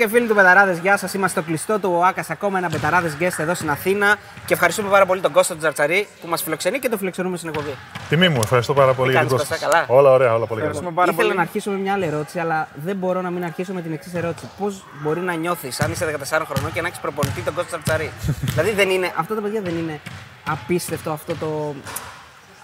και φίλοι του Πεταράδες, γεια σας. Είμαστε στο κλειστό του ΟΑΚΑ. Ακόμα ένα Πεταράδες guest εδώ στην Αθήνα. Και ευχαριστούμε πάρα πολύ τον Κώστα Τζαρτσαρή που μας φιλοξενεί και το φιλοξενούμε στην εκπομπή. Τιμή μου, ευχαριστώ πάρα πολύ. Τι για την κάνεις, πρόσκληση. Κώστα, καλά; Όλα ωραία, όλα πολύ καλά. Ευχαριστούμε πάρα Ήθελα πολύ. να αρχίσω με μια άλλη ερώτηση, αλλά δεν μπορώ να μην αρχίσω με την εξής ερώτηση. Πώς μπορεί να νιώθεις αν είσαι 14 χρονών και να έχεις προπονητή τον Κώστα Τζαρτσαρή; δηλαδή δεν είναι, αυτά τα παιδιά δεν είναι απίστευτο αυτό το.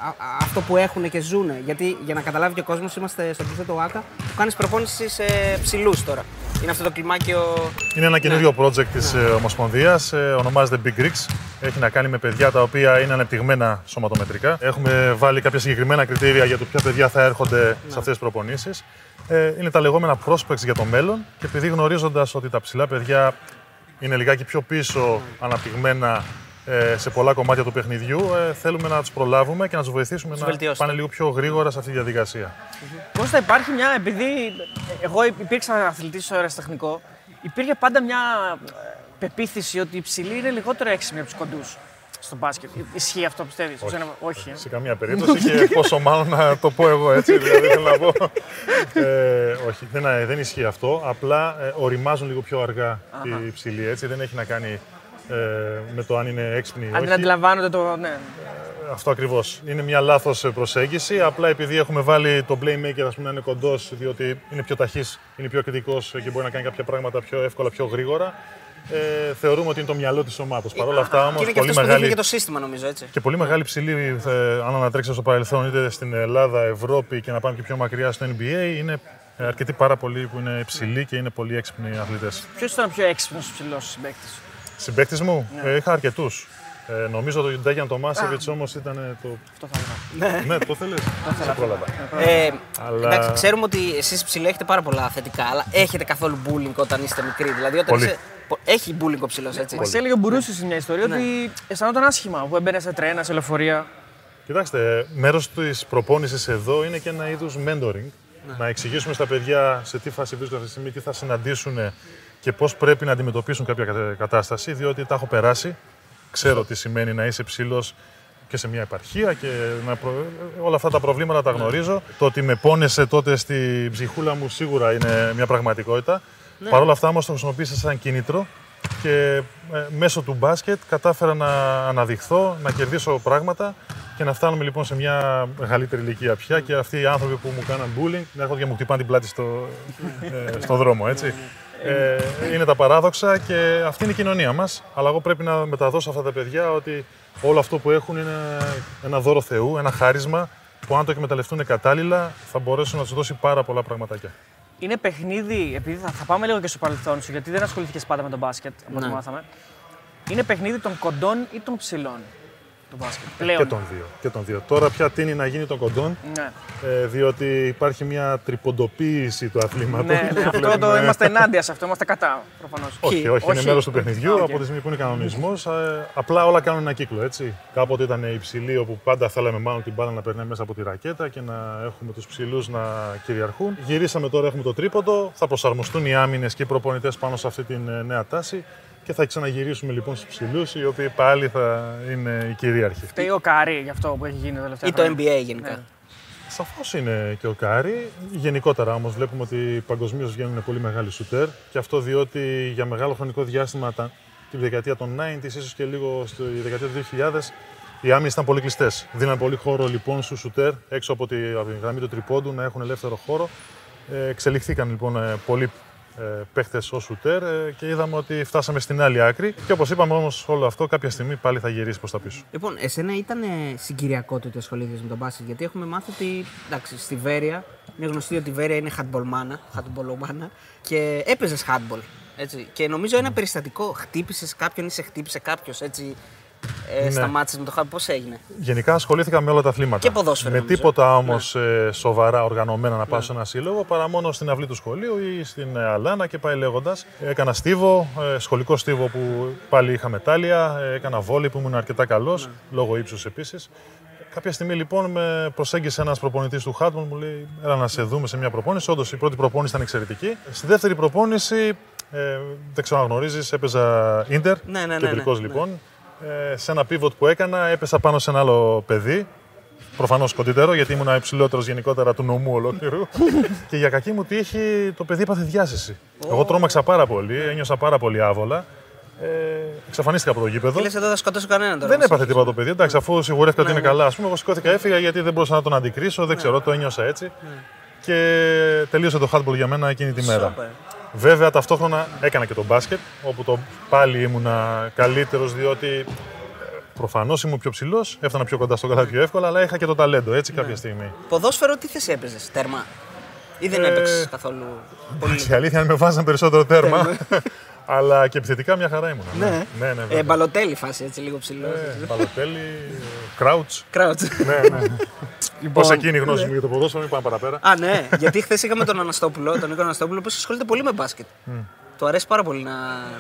Α- α- αυτό που έχουν και ζουν. Γιατί για να καταλάβει και ο κόσμος, είμαστε στο κλειστό του ΟΑΚΑ που κάνεις προπόνηση σε ψηλούς τώρα. Είναι αυτό το κλιμάκιο. Είναι ένα καινούριο project της ε, Ομοσπονδίας, ε, ονομάζεται Big Greeks. Έχει να κάνει με παιδιά τα οποία είναι ανεπτυγμένα σωματομετρικά. Έχουμε βάλει κάποια συγκεκριμένα κριτήρια για το ποια παιδιά θα έρχονται σε αυτές τις προπονήσεις. Ε, είναι τα λεγόμενα prospects για το μέλλον και επειδή γνωρίζοντας ότι τα ψηλά παιδιά είναι λιγάκι πιο πίσω αναπτυγμένα ε, σε πολλά κομμάτια του παιχνιδιού, ε, θέλουμε να τους προλάβουμε και να τους βοηθήσουμε να βελτιώσετε. πάνε λίγο πιο γρήγορα σε αυτή τη διαδικασία. Κώστα, υπάρχει μια, επειδή εγώ υπήρξα αθλητής στο αεραστεχνικό, υπήρχε πάντα μια ε, πεποίθηση ότι οι ψηλοί είναι λιγότερο έξυπνοι από τους κοντούς στο μπάσκετ. Ισχύει αυτό, πιστεύεις; Όχι. Όχι. ε; Σε καμία περίπτωση και πόσο μάλλον να το πω εγώ έτσι. Δηλαδή θέλω να πω. Ε, όχι, δεν, δεν ισχύει αυτό. Απλά ε, οριμάζουν λίγο πιο αργά οι ψηλοί έτσι. Δεν έχει να κάνει ε, με το αν είναι έξυπνοι ή Αν δεν όχι. αντιλαμβάνονται το. Ναι. Αυτό ακριβώς. Είναι μια λάθος προσέγγιση. Απλά επειδή έχουμε βάλει το playmaker ας πούμε, να είναι κοντός, διότι είναι πιο ταχύς, είναι πιο κριτικός και μπορεί να κάνει κάποια πράγματα πιο εύκολα, πιο γρήγορα. Ε, θεωρούμε ότι είναι το μυαλό της ομάδας. Παρ' όλα αυτά όμως και είναι και πολύ αυτός που δείχνει μεγάλη. και το σύστημα, νομίζω έτσι. Και πολύ μεγάλη ψηλή, ε, αν ανατρέξετε στο παρελθόν, είτε στην Ελλάδα, Ευρώπη και να πάμε και πιο μακριά στο NBA, είναι ε, αρκετοί πάρα πολλοί που είναι ψηλοί και είναι πολύ έξυπνοι αθλητές. Ποιος ήταν ο πιο έξυπνος ψηλός συμπαίκτης; Συμπαίκτης μου, Ναι. ε, είχα αρκετούς. Ε, νομίζω ότι ο Ντέγιαν Τομάσεβιτς όμως ήταν ε, το. Αυτό θα έλεγα. ναι, το θέλεις; Σε πρόλαβα. Ε, Αλλά- Εντάξει, ξέρουμε ότι εσείς ψηλό έχετε πάρα πολλά θετικά, αλλά έχετε καθόλου bullying όταν είστε μικροί. Δηλαδή, όταν Πολύ. είσαι. πο- Έχει bullying ο ψηλός, έτσι. Μας έλεγε ο Μπουρούσης σε μια ιστορία Ναι. ότι αισθανόταν άσχημα που έμπαινε σε τρένα, σε λεωφορεία. Κοιτάξτε, μέρος της προπόνησης εδώ είναι και ένα είδους mentoring. Να εξηγήσουμε στα παιδιά σε τι φάση βρίσκονται αυτή τη στιγμή, τι θα συναντήσουν και πώς πρέπει να αντιμετωπίσουν κάποια κατε- κατάσταση, διότι τα έχω περάσει. Ξέρω τι σημαίνει να είσαι ψήλο και σε μια επαρχία και να προ- όλα αυτά τα προβλήματα τα γνωρίζω. Το ότι με πόνεσε τότε στη ψυχούλα μου σίγουρα είναι μια πραγματικότητα. Παρ' όλα αυτά όμως το χρησιμοποίησα σαν κίνητρο και ε, μέσω του μπάσκετ κατάφερα να αναδειχθώ, να κερδίσω πράγματα και να φτάνουμε λοιπόν σε μια μεγαλύτερη ηλικία πια και αυτοί οι άνθρωποι που μου κάναν bullying να έρχονται και μου χτυπάνε την πλάτη στο, ε, στο δρόμο, έτσι. Ε, είναι τα παράδοξα και αυτή είναι η κοινωνία μας, αλλά εγώ πρέπει να μεταδώσω αυτά τα παιδιά ότι όλο αυτό που έχουν είναι ένα δώρο Θεού, ένα χάρισμα που αν το εκμεταλλευτούν κατάλληλα θα μπορέσουν να τους δώσει πάρα πολλά πραγματάκια. Είναι παιχνίδι, επειδή θα, θα πάμε λίγο και στο παρελθόν σου, γιατί δεν ασχολήθηκες πάντα με τον μπάσκετ, από ό,τι Ναι. μάθαμε. Είναι παιχνίδι των κοντών ή των ψηλών; Το μπάσκετ. Πλέον. Και των δύο. Και των δύο. Τώρα πια τίνει να γίνει των κοντών, Ναι. ε, διότι υπάρχει μια τριποντοποίηση του αθλήματος. ναι, ναι, αυτό το Βλέπουμε- είμαστε ενάντια σε αυτό, είμαστε κατά προφανώς. Όχι, όχι, είναι μέρος του παιχνιδιού Α, οκ. από τη στιγμή που είναι κανονισμός. απλά όλα κάνουν ένα κύκλο, έτσι. Κάποτε ήταν οι ψηλοί όπου πάντα θέλαμε μάλλον την μπάλα να περνάει μέσα από τη ρακέτα και να έχουμε τους ψηλούς να κυριαρχούν. Γυρίσαμε τώρα, έχουμε το τρίποντο. Θα προσαρμοστούν οι άμυνες και οι προπονητές πάνω σε αυτή την ε, νέα τάση. Και θα ξαναγυρίσουμε λοιπόν στους ψηλούς, οι οποίοι πάλι θα είναι οι κυρίαρχοι. Φταίει ο Κάρι για αυτό που έχει γίνει τα τελευταία Ή το χρόνια. NBA γενικά. Ναι. Σαφώς είναι και ο Κάρι. Γενικότερα όμως βλέπουμε ότι παγκοσμίως βγαίνουν πολύ μεγάλοι σουτέρ και αυτό διότι για μεγάλο χρονικό διάστημα τα, τη δεκαετία των 90s, ίσως και λίγο στη δεκαετία του 2000, οι άμυνες ήταν πολύ κλειστές. Δίναν πολύ χώρο λοιπόν στους σουτέρ έξω από τη, από τη γραμμή του τριπόντου να έχουν ελεύθερο χώρο. Ε, εξελιχθήκαν λοιπόν ε, πολλοί ε, παίχτες ω σουτέρ ε, και είδαμε ότι φτάσαμε στην άλλη άκρη. Και όπως είπαμε όμως, όλο αυτό κάποια στιγμή πάλι θα γυρίσει προς τα πίσω. Λοιπόν, εσένα ήταν ε, συγκυριακό το ότι ασχολήθηκες με τον μπάσκετ, γιατί έχουμε μάθει ότι εντάξει, στη Βέρεια είναι γνωστή ότι η Βέρεια είναι χατμπολμάνα, χατμπολομάνα και έπαιζες χατμπολ. Έτσι. Και νομίζω ένα περιστατικό, χτύπησες κάποιον ή σε χτύπησε κάποιος έτσι. Ε, Ναι. Σταμάτησε με το χατμπολ, πώς έγινε; Γενικά ασχολήθηκα με όλα τα αθλήματα. Και ποδόσφαιρο, Με νομίζω. τίποτα όμως σοβαρά οργανωμένα να πάω σε ένα σύλλογο παρά μόνο στην αυλή του σχολείου ή στην ε, Αλάνα και πάει λέγοντας. Έκανα στίβο, ε, σχολικό στίβο που πάλι είχα μετάλλια. ε, Έκανα βόλη που ήμουν αρκετά καλός, λόγω ύψους επίσης. Κάποια στιγμή λοιπόν με προσέγγισε ένας προπονητής του Χάτμον, μου λέει: Έλα να σε δούμε σε μια προπόνηση. Όντως η πρώτη προπόνηση ήταν εξαιρετική. Στη δεύτερη προπόνηση, ε, δεν ξέρω αν γνωρίζεις, έπαιζα ίντερ. Ναι, ναι, ναι, κεντρικός, ναι, ναι. λοιπόν. Ε, σε ένα pivot που έκανα, έπεσα πάνω σε ένα άλλο παιδί Προφανώς κοντύτερο, γιατί ήμουν υψηλότερος γενικότερα του νομού ολόκληρου. και για κακή μου τύχη το παιδί έπαθε διάσηση. Εγώ τρόμαξα πάρα πολύ, ένιωσα πάρα πολύ άβολα. Ε, εξαφανίστηκα από το γήπεδο. Λες εδώ θα σκοτώσω κανέναν τώρα. Δεν μας. έπαθε τίποτα το παιδί. Εντάξει, αφού σιγουρεύτηκα ότι Ναι, είναι ναι. καλά, ας πούμε, εγώ σηκώθηκα, έφυγα γιατί δεν μπορούσα να τον αντικρίσω. Δεν ξέρω, το ένιωσα έτσι. Και τελείωσε το handball για μένα εκείνη τη μέρα. Σούπερ. Βέβαια, ταυτόχρονα έκανα και το μπάσκετ, όπου το πάλι ήμουνα καλύτερος, διότι προφανώς ήμουν πιο ψηλός, έφτανα πιο κοντά στο καλάθι πιο εύκολα, αλλά είχα και το ταλέντο έτσι Ναι. κάποια στιγμή. Ποδόσφαιρο τι θέση έπαιζες, τέρμα; Ή δεν Ε, έπαιξε καθόλου. Πολύ. Εντάξει, Η αλήθεια είναι με βάζαν περισσότερο τέρμα. αλλά και επιθετικά μια χαρά ήμουνα. Ναι. ναι, ναι Ε, βέβαια. μπαλοτέλη φάση έτσι, λίγο ψηλό. Ε, Μπαλοτέλη, Κράουτ. Κράουτ. ναι, ναι. Λοιπόν, Πώς εκείνη η γνώση μου για το ποδόσφαιρο, μην πάμε παραπέρα. Α, ναι, γιατί χθες είχαμε τον Αναστόπουλο, τον Νίκο Αναστόπουλο, που ασχολείται πολύ με μπάσκετ. Του αρέσει πάρα πολύ να,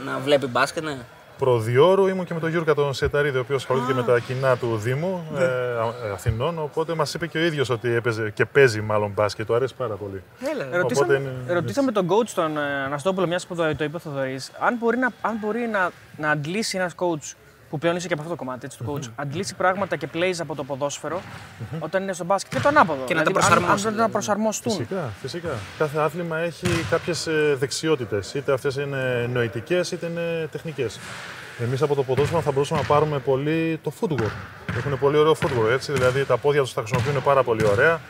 να βλέπει μπάσκετ, ναι. Προδιόρου ήμουν και με τον Γιώργο τον Σεταρίδη, ο οποίος ασχολείται και με τα κοινά του Δήμου Ναι. ε, Α- Αθηνών. Οπότε μας είπε και ο ίδιος ότι έπαιζε και παίζει μάλλον μπάσκετ. Του αρέσει πάρα πολύ. Έλα. Ε, Ρωτήσαμε, Οπότε είναι- ρωτήσαμε τον coach τον ε, Αναστόπουλο, μιας που το, το είπε ο Θοδωρής, αν μπορεί, να, αν μπορεί να, να αντλήσει ένας coach που πλέον είσαι και από αυτό το κομμάτι έτσι, του coach, αντλήσει πράγματα και plays από το ποδόσφαιρο όταν είναι στο μπάσκετ και το ανάποδο. Και να τα αν- προσαρμόσει, Αν, αν, να δηλαδή. προσαρμοστούν. Φυσικά, φυσικά. Κάθε άθλημα έχει κάποιες δεξιότητες. Είτε αυτές είναι νοητικές είτε είναι τεχνικές. Εμείς από το ποδόσφαιρο θα μπορούσαμε να πάρουμε πολύ το footwork. Έχουν πολύ ωραίο footwork, έτσι. Δηλαδή τα πόδια τους τα χρησιμοποιούν πάρα πολύ ωραία.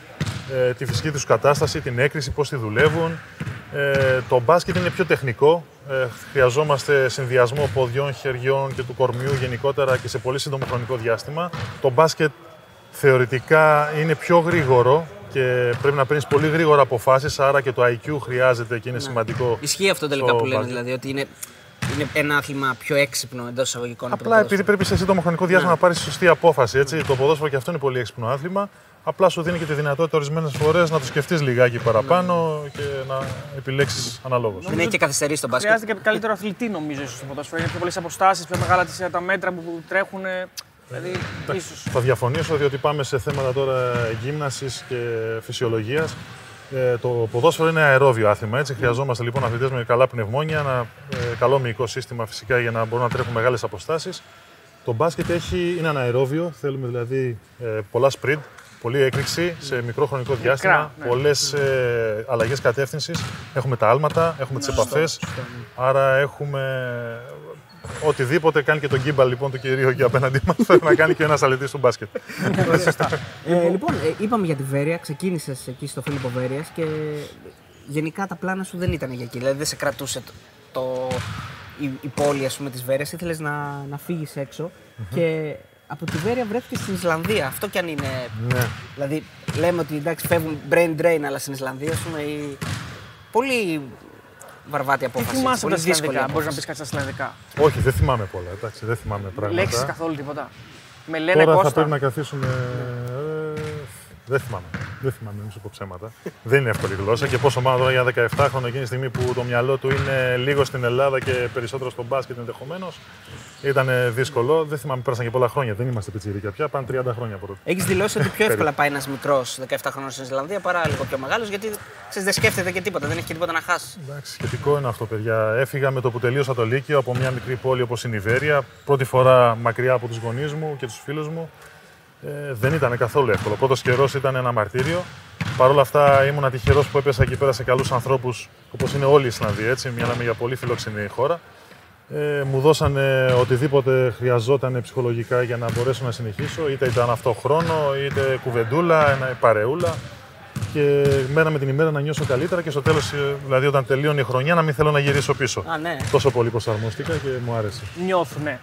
Ε, τη φυσική τους κατάσταση, την έκρηση, πώς τη δουλεύουν. Ε, το μπάσκετ είναι πιο τεχνικό. Ε, χρειαζόμαστε συνδυασμό ποδιών, χεριών και του κορμιού γενικότερα και σε πολύ σύντομο χρονικό διάστημα. Το μπάσκετ θεωρητικά είναι πιο γρήγορο και πρέπει να παίρνεις πολύ γρήγορα αποφάσεις, άρα και το IQ χρειάζεται και είναι σημαντικό. Ισχύει αυτό τελικά στο που λένε, μπάσκετ. δηλαδή ότι είναι, είναι ένα άθλημα πιο έξυπνο εντός εισαγωγικών. από το Απλά επειδή ποδόσφαιρο. πρέπει σε σύντομο χρονικό διάστημα Ναι. να πάρεις σωστή απόφαση. Έτσι. Το ποδόσφαιρο και αυτό είναι πολύ έξυπνο άθλημα. Απλά σου δίνει και τη δυνατότητα ορισμένες φορές να το σκεφτείς λιγάκι παραπάνω και να επιλέξεις αναλόγως. Δεν έχει και καθυστερήσει το μπάσκετ. Χρειάζεται και καλύτερο αθλητή νομίζω ίσως στο ποδόσφαιρο. Είναι πιο πολλές αποστάσεις, πιο μεγάλα τις- τα μέτρα που, που τρέχουν. Δηλαδή, ίσως. Θα διαφωνήσω διότι πάμε σε θέματα τώρα γύμνασης και φυσιολογίας. Ε, το ποδόσφαιρο είναι αερόβιο άθλημα. Έτσι. Χρειαζόμαστε λοιπόν αθλητές με καλά πνευμόνια, ένα ε, καλό μυϊκό σύστημα φυσικά για να μπορούν να τρέχουν μεγάλες αποστάσεις. Το μπάσκετ έχει, είναι αναερόβιο, θέλουμε δηλαδή ε, πολλά sprint, πολλή έκρηξη σε μικρό χρονικό διάστημα, ναι. πολλές ε, αλλαγές κατεύθυνσης. Έχουμε τα άλματα, έχουμε τις επαφές, άρα έχουμε οτιδήποτε κάνει και τον gimbal λοιπόν του κυρίου εκεί απέναντί μας πρέπει να κάνει και ένας αθλητής του μπάσκετ. Ε, λοιπόν, ε, είπαμε για τη Βέροια, ξεκίνησες εκεί στο Φίλιππο Βέροιας και γενικά τα πλάνα σου δεν ήταν για εκεί. Δηλαδή δεν σε κρατούσε το, το- η, η πόλη ας πούμε, της Βέρειας, ήθελες να, να φύγεις έξω και από τη Βέρεια βρέθηκες στην Ισλανδία. Αυτό κι αν είναι. Ναι. Δηλαδή λέμε ότι εντάξει φεύγουν brain drain, αλλά στην Ισλανδία ας πούμε, η... πολύ βαρβάτη Τι απόφασης. θυμάσαι από πολύ τα δύσκολη Ισλανδικά, μπορείς να απόφαση. πεις κάτι στα Ισλανδικά. Όχι, δεν θυμάμαι πολλά. Εντάξει, δεν θυμάμαι πράγματα. Λέξεις καθόλου τίποτα. Με λένε Τώρα θα Κώστα. πρέπει να καθίσουμε. Ε, δεν θυμάμαι. Δεν θυμάμαι, μην σου πω ψέματα. δεν είναι εύκολη γλώσσα και πόσο μάλλον τώρα για 17χρονο εκείνη τη στιγμή που το μυαλό του είναι λίγο στην Ελλάδα και περισσότερο στο μπάσκετ ενδεχομένως. Ήταν δύσκολο. Δεν θυμάμαι, πέρασαν και πολλά χρόνια. Δεν είμαστε πιτσιρίκια πια. Πάνε 30 χρόνια από τότε. Έχεις δηλώσει ότι πιο εύκολα πάει ένας μικρός 17 χρονών στην Ισλανδία παρά λίγο πιο μεγάλος, γιατί ξέρεις, δεν σκέφτεται και τίποτα, δεν έχει και τίποτα να χάσει. Εντάξει, σχετικό είναι αυτό, παιδιά. Έφυγα με το που τελείωσα το Λύκειο από μια μικρή πόλη όπως είναι η Βέρεια. Πρώτη φορά μακριά από τους γονείς μου και τους φίλους μου. Ε, δεν ήταν καθόλου εύκολο. Ο πρώτος καιρός ήταν ένα μαρτύριο. Παρ' όλα αυτά ήμουν τυχερό που έπεσα εκεί πέρα σε καλούς ανθρώπους όπως είναι όλη η Ισλανδία. Έτσι, μιλάμε για πολύ φιλόξενη χώρα. Ε, μου δώσανε οτιδήποτε χρειαζόταν ψυχολογικά για να μπορέσω να συνεχίσω. Είτε ήταν αυτό χρόνο, είτε κουβεντούλα, ένα παρεούλα. Και μέρα με την ημέρα να νιώσω καλύτερα και στο τέλος, δηλαδή όταν τελείωνε η χρονιά, να μην θέλω να γυρίσω πίσω. Α, ναι. Τόσο πολύ προσαρμόστηκα και μου άρεσε. Νιώθουνε.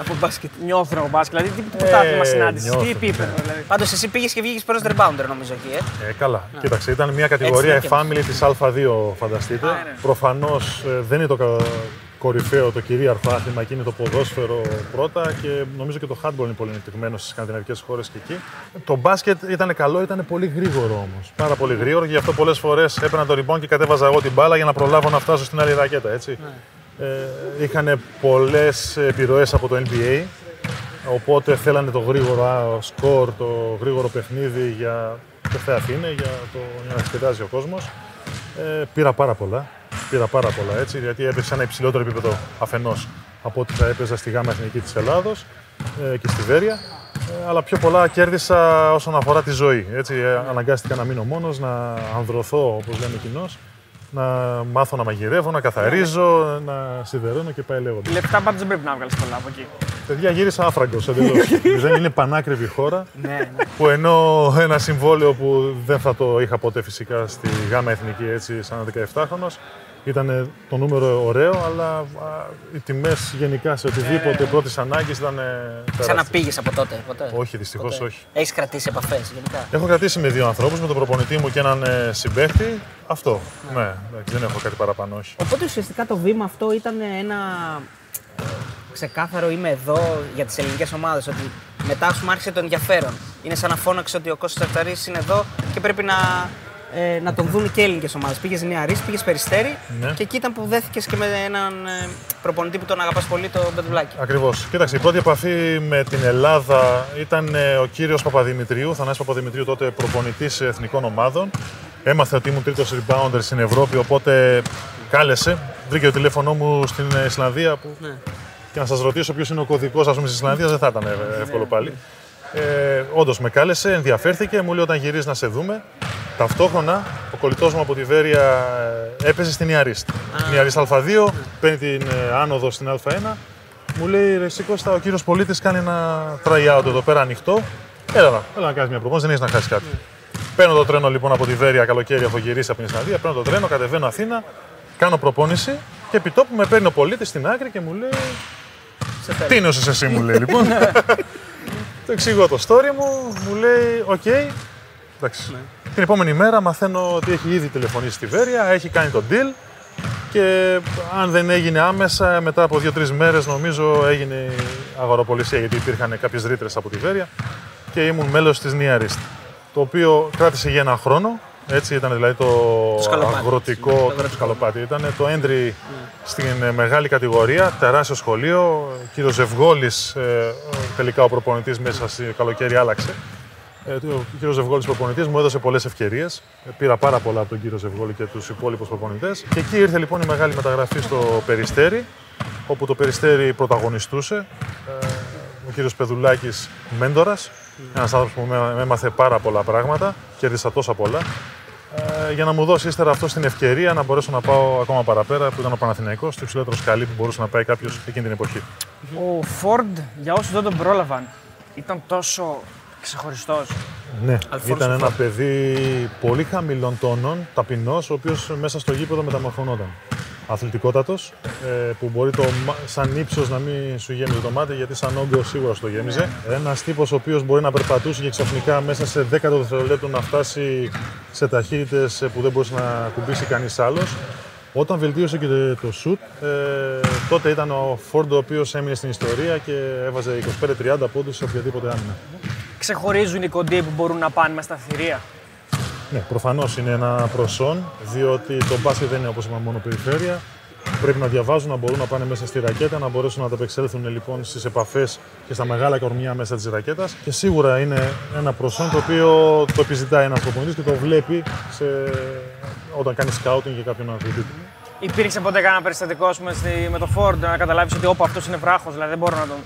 Από μπάσκετ. Νιώθουν από μπάσκετ. Δηλαδή τι πρωτάθλημα Ε, συνάντηση, τι νιώθουν, επίπεδο. ναι. Δηλαδή. Πάντως εσύ πήγες και βγήκες πρώτος rebounder νομίζω εκεί, ε. Ε, καλά. Κοίταξε, ήταν μια κατηγορία Έτσι είναι και εφάμιλη της Α2, φανταστείτε. Α, ναι. Προφανώς δεν είναι το κα- κορυφαίο, το κυρίαρχο άθλημα, εκεί είναι το ποδόσφαιρο πρώτα και νομίζω και το handball είναι πολύ ανεπτυγμένο στις σκανδιναβικές χώρες και εκεί. Το μπάσκετ ήταν καλό, ήταν πολύ γρήγορο όμως. Πάρα πολύ γρήγορο και γι' αυτό πολλές φορές έπαιρνα το rebound και κατέβαζα εγώ την μπάλα για να προλάβω να φτάσω στην άλλη ρακέτα. Έτσι. Ε, είχαν πολλές επιρροές από το NBA. Οπότε θέλανε το γρήγορο α, σκορ, το γρήγορο παιχνίδι για το Θεαθήνε, για, το, για να εξετάζει ο κόσμος. Ε, πήρα πάρα πολλά. Πήρα πάρα πολλά έτσι, γιατί έπαιξε σε ένα υψηλότερο επίπεδο αφενός από ό,τι θα έπαιζα στη γάμα εθνική της Ελλάδος ε, και στη Βέρεια. Ε, αλλά πιο πολλά κέρδισα όσον αφορά τη ζωή. Έτσι, ε, αναγκάστηκα να μείνω μόνος, να ανδρωθώ, όπως λέμε κοινώ, να μάθω να μαγειρεύω, να καθαρίζω, να σιδερώνω και πάει λέγοντας. Λεπτά πάντως δεν πρέπει να βγάλεις πολλά από εκεί. Παιδιά, γύρισα άφραγκος εντελώς. δεν είναι πανάκριβη χώρα. Ναι, ναι. που ενώ ένα συμβόλαιο που δεν θα το είχα ποτέ φυσικά στη ΓΑΜΑ Εθνική έτσι σαν 17χρονος ήταν το νούμερο ωραίο, αλλά α, οι τιμές γενικά σε οτιδήποτε πρώτης ανάγκης ήταν. τεράστιες. Ξαναπήγε από τότε, ποτέ; Όχι, δυστυχώς όχι. Έχεις κρατήσει επαφές γενικά; Έχω κρατήσει με δύο ανθρώπους, με τον προπονητή μου και έναν ε, συμπαίχτη. Αυτό. Ναι, εντάξει, δεν έχω κάτι παραπάνω, όχι. Οπότε ουσιαστικά το βήμα αυτό ήταν ένα ε, ξεκάθαρο είμαι εδώ για τις ελληνικές ομάδες. Ότι μετά σου άρχισε το ενδιαφέρον. Είναι σαν να φώναξε ότι ο Κώστας Τσαρτσαρής είναι εδώ και πρέπει να, ε, να τον δουν και ελληνικέ ομάδες. Πήγες Νέα Ρίς, πήγες Περιστέρη Ναι. και εκεί ήταν που δέθηκες και με έναν ε, προπονητή που τον αγαπάς πολύ, τον Μπεδουλάκη. Ακριβώς. Κοίταξε, η πρώτη επαφή με την Ελλάδα ήταν ε, ο κύριος Παπαδημητρίου, Θανάσης Παπαδημητρίου, τότε προπονητής εθνικών ομάδων. Έμαθε ότι ήμουν τρίτος rebounder στην Ευρώπη, οπότε κάλεσε. Βρήκε το τηλέφωνό μου στην ε, Ισλανδία που Ναι. και να σας ρωτήσω ποιος είναι ο κωδικός της Ισλανδίας, δεν θα ήταν ε, εύκολο πάλι. Ε, Όντως με κάλεσε, ενδιαφέρθηκε, μου λέει όταν γυρίζει να σε δούμε. Ταυτόχρονα ο κολλητός μου από τη Βέρεια ε, έπαιζε στην Ιαρίστ. Η Ιαρίστ Α2, παίρνει την ε, άνοδο στην Α1. Μου λέει ρε εσύ Κώστα, ο κύριος πολίτης κάνει ένα try out εδώ πέρα ανοιχτό. Έλα, να, έλα να κάνεις μια προπόνηση, δεν έχεις να χάσεις κάτι. Παίρνω το τρένο λοιπόν από τη Βέροια καλοκαίρι, έχω γυρίσει από την Ισλανδία. Παίρνω το τρένο, κατεβαίνω Αθήνα, κάνω προπόνηση και επί τόπου με παίρνει ο Πολίτης στην άκρη και μου λέει Σε θέλω. τι είναι εσύ μου λέει λοιπόν. το εξηγώ το story μου, μου λέει οκ. Εντάξει. Την επόμενη μέρα μαθαίνω ότι έχει ήδη τηλεφωνήσει στη Βέροια, έχει κάνει το deal και αν δεν έγινε άμεσα, μετά από δύο-τρεις μέρες νομίζω έγινε η αγοροπολισία γιατί υπήρχαν κάποιες ρήτρες από τη Βέρεια και ήμουν μέλος της Νιαρίστ. Το οποίο κράτησε για ένα χρόνο. Έτσι ήταν δηλαδή το, σκαλοπάτι. αγροτικό Το το αγροτικό. σκαλοπάτι. Ήταν το entry στην ε, μεγάλη κατηγορία, τεράστιο σχολείο. Ο κύριος Ζευγόλης, ε, τελικά ο προπονητής μέσα στη καλοκαίρι άλλαξε. Ε, ο κύριος Ζευγόλης προπονητής μου έδωσε πολλές ευκαιρίες. Ε, πήρα πάρα πολλά από τον κύριο Ζευγόλη και τους υπόλοιπους προπονητές. Και εκεί ήρθε λοιπόν η μεγάλη μεταγραφή στο Περιστέρι, όπου το Περιστέρι πρωταγωνιστούσε. Ε, ο κύριος Πεδουλάκης μέντορας, ένας άνθρωπος που με με έμαθε πάρα πολλά πράγματα, κέρδισα τόσα πολλά. Ε, για να μου δώσει ύστερα αυτό την ευκαιρία να μπορέσω να πάω ακόμα παραπέρα, που ήταν ο Παναθηναϊκός, στο υψηλότερο σκαλί που μπορούσε να πάει κάποιος εκείνη την εποχή. Ο Φόρντ, για όσους δεν τον πρόλαβαν, ήταν τόσο ξεχωριστός. Ναι, Αλφόνσο ήταν ένα Φόρντ. παιδί πολύ χαμηλών τόνων, ταπεινός, ο οποίος μέσα στο γήπεδο μεταμορφωνόταν. Αθλητικότατος, ε, που μπορεί το, μα- σαν ύψος να μην σου γέμιζε το μάτι, γιατί σαν όγκο σίγουρα σου το γέμιζε. Ένας τύπος ο οποίος μπορεί να περπατούσε και ξαφνικά μέσα σε 10 δευτερολέπτου να φτάσει σε ταχύτητες που δεν μπορούσε να κουμπίσει κανείς άλλος. Όταν βελτίωσε και το- το σουτ, ε, τότε ήταν ο Φόρντ ο οποίος έμεινε στην ιστορία και έβαζε 25-30 πόντους σε οποιαδήποτε άμυνα. Ξεχωρίζουν οι κοντοί που μπορούν να πάνε μες στα θηρία. Ναι, προφανώς είναι ένα προσόν, διότι το μπάσκετ δεν είναι όπως είπαμε μόνο περιφέρεια. Πρέπει να διαβάζουν, να μπορούν να πάνε μέσα στη ρακέτα, να μπορέσουν να ανταπεξέλθουν λοιπόν στις επαφές και στα μεγάλα κορμιά μέσα της ρακέτας. Και σίγουρα είναι ένα προσόν το οποίο το επιζητάει ένας προπονητής και το βλέπει σε... όταν κάνει σκάουτινγκ για κάποιον αθλητή. του. Υπήρξε ποτέ κανένα περιστατικό ας πούμε, στη- με το Φόρντ να καταλάβεις ότι όπα αυτός είναι βράχος, δηλαδή δεν μπορώ να τον.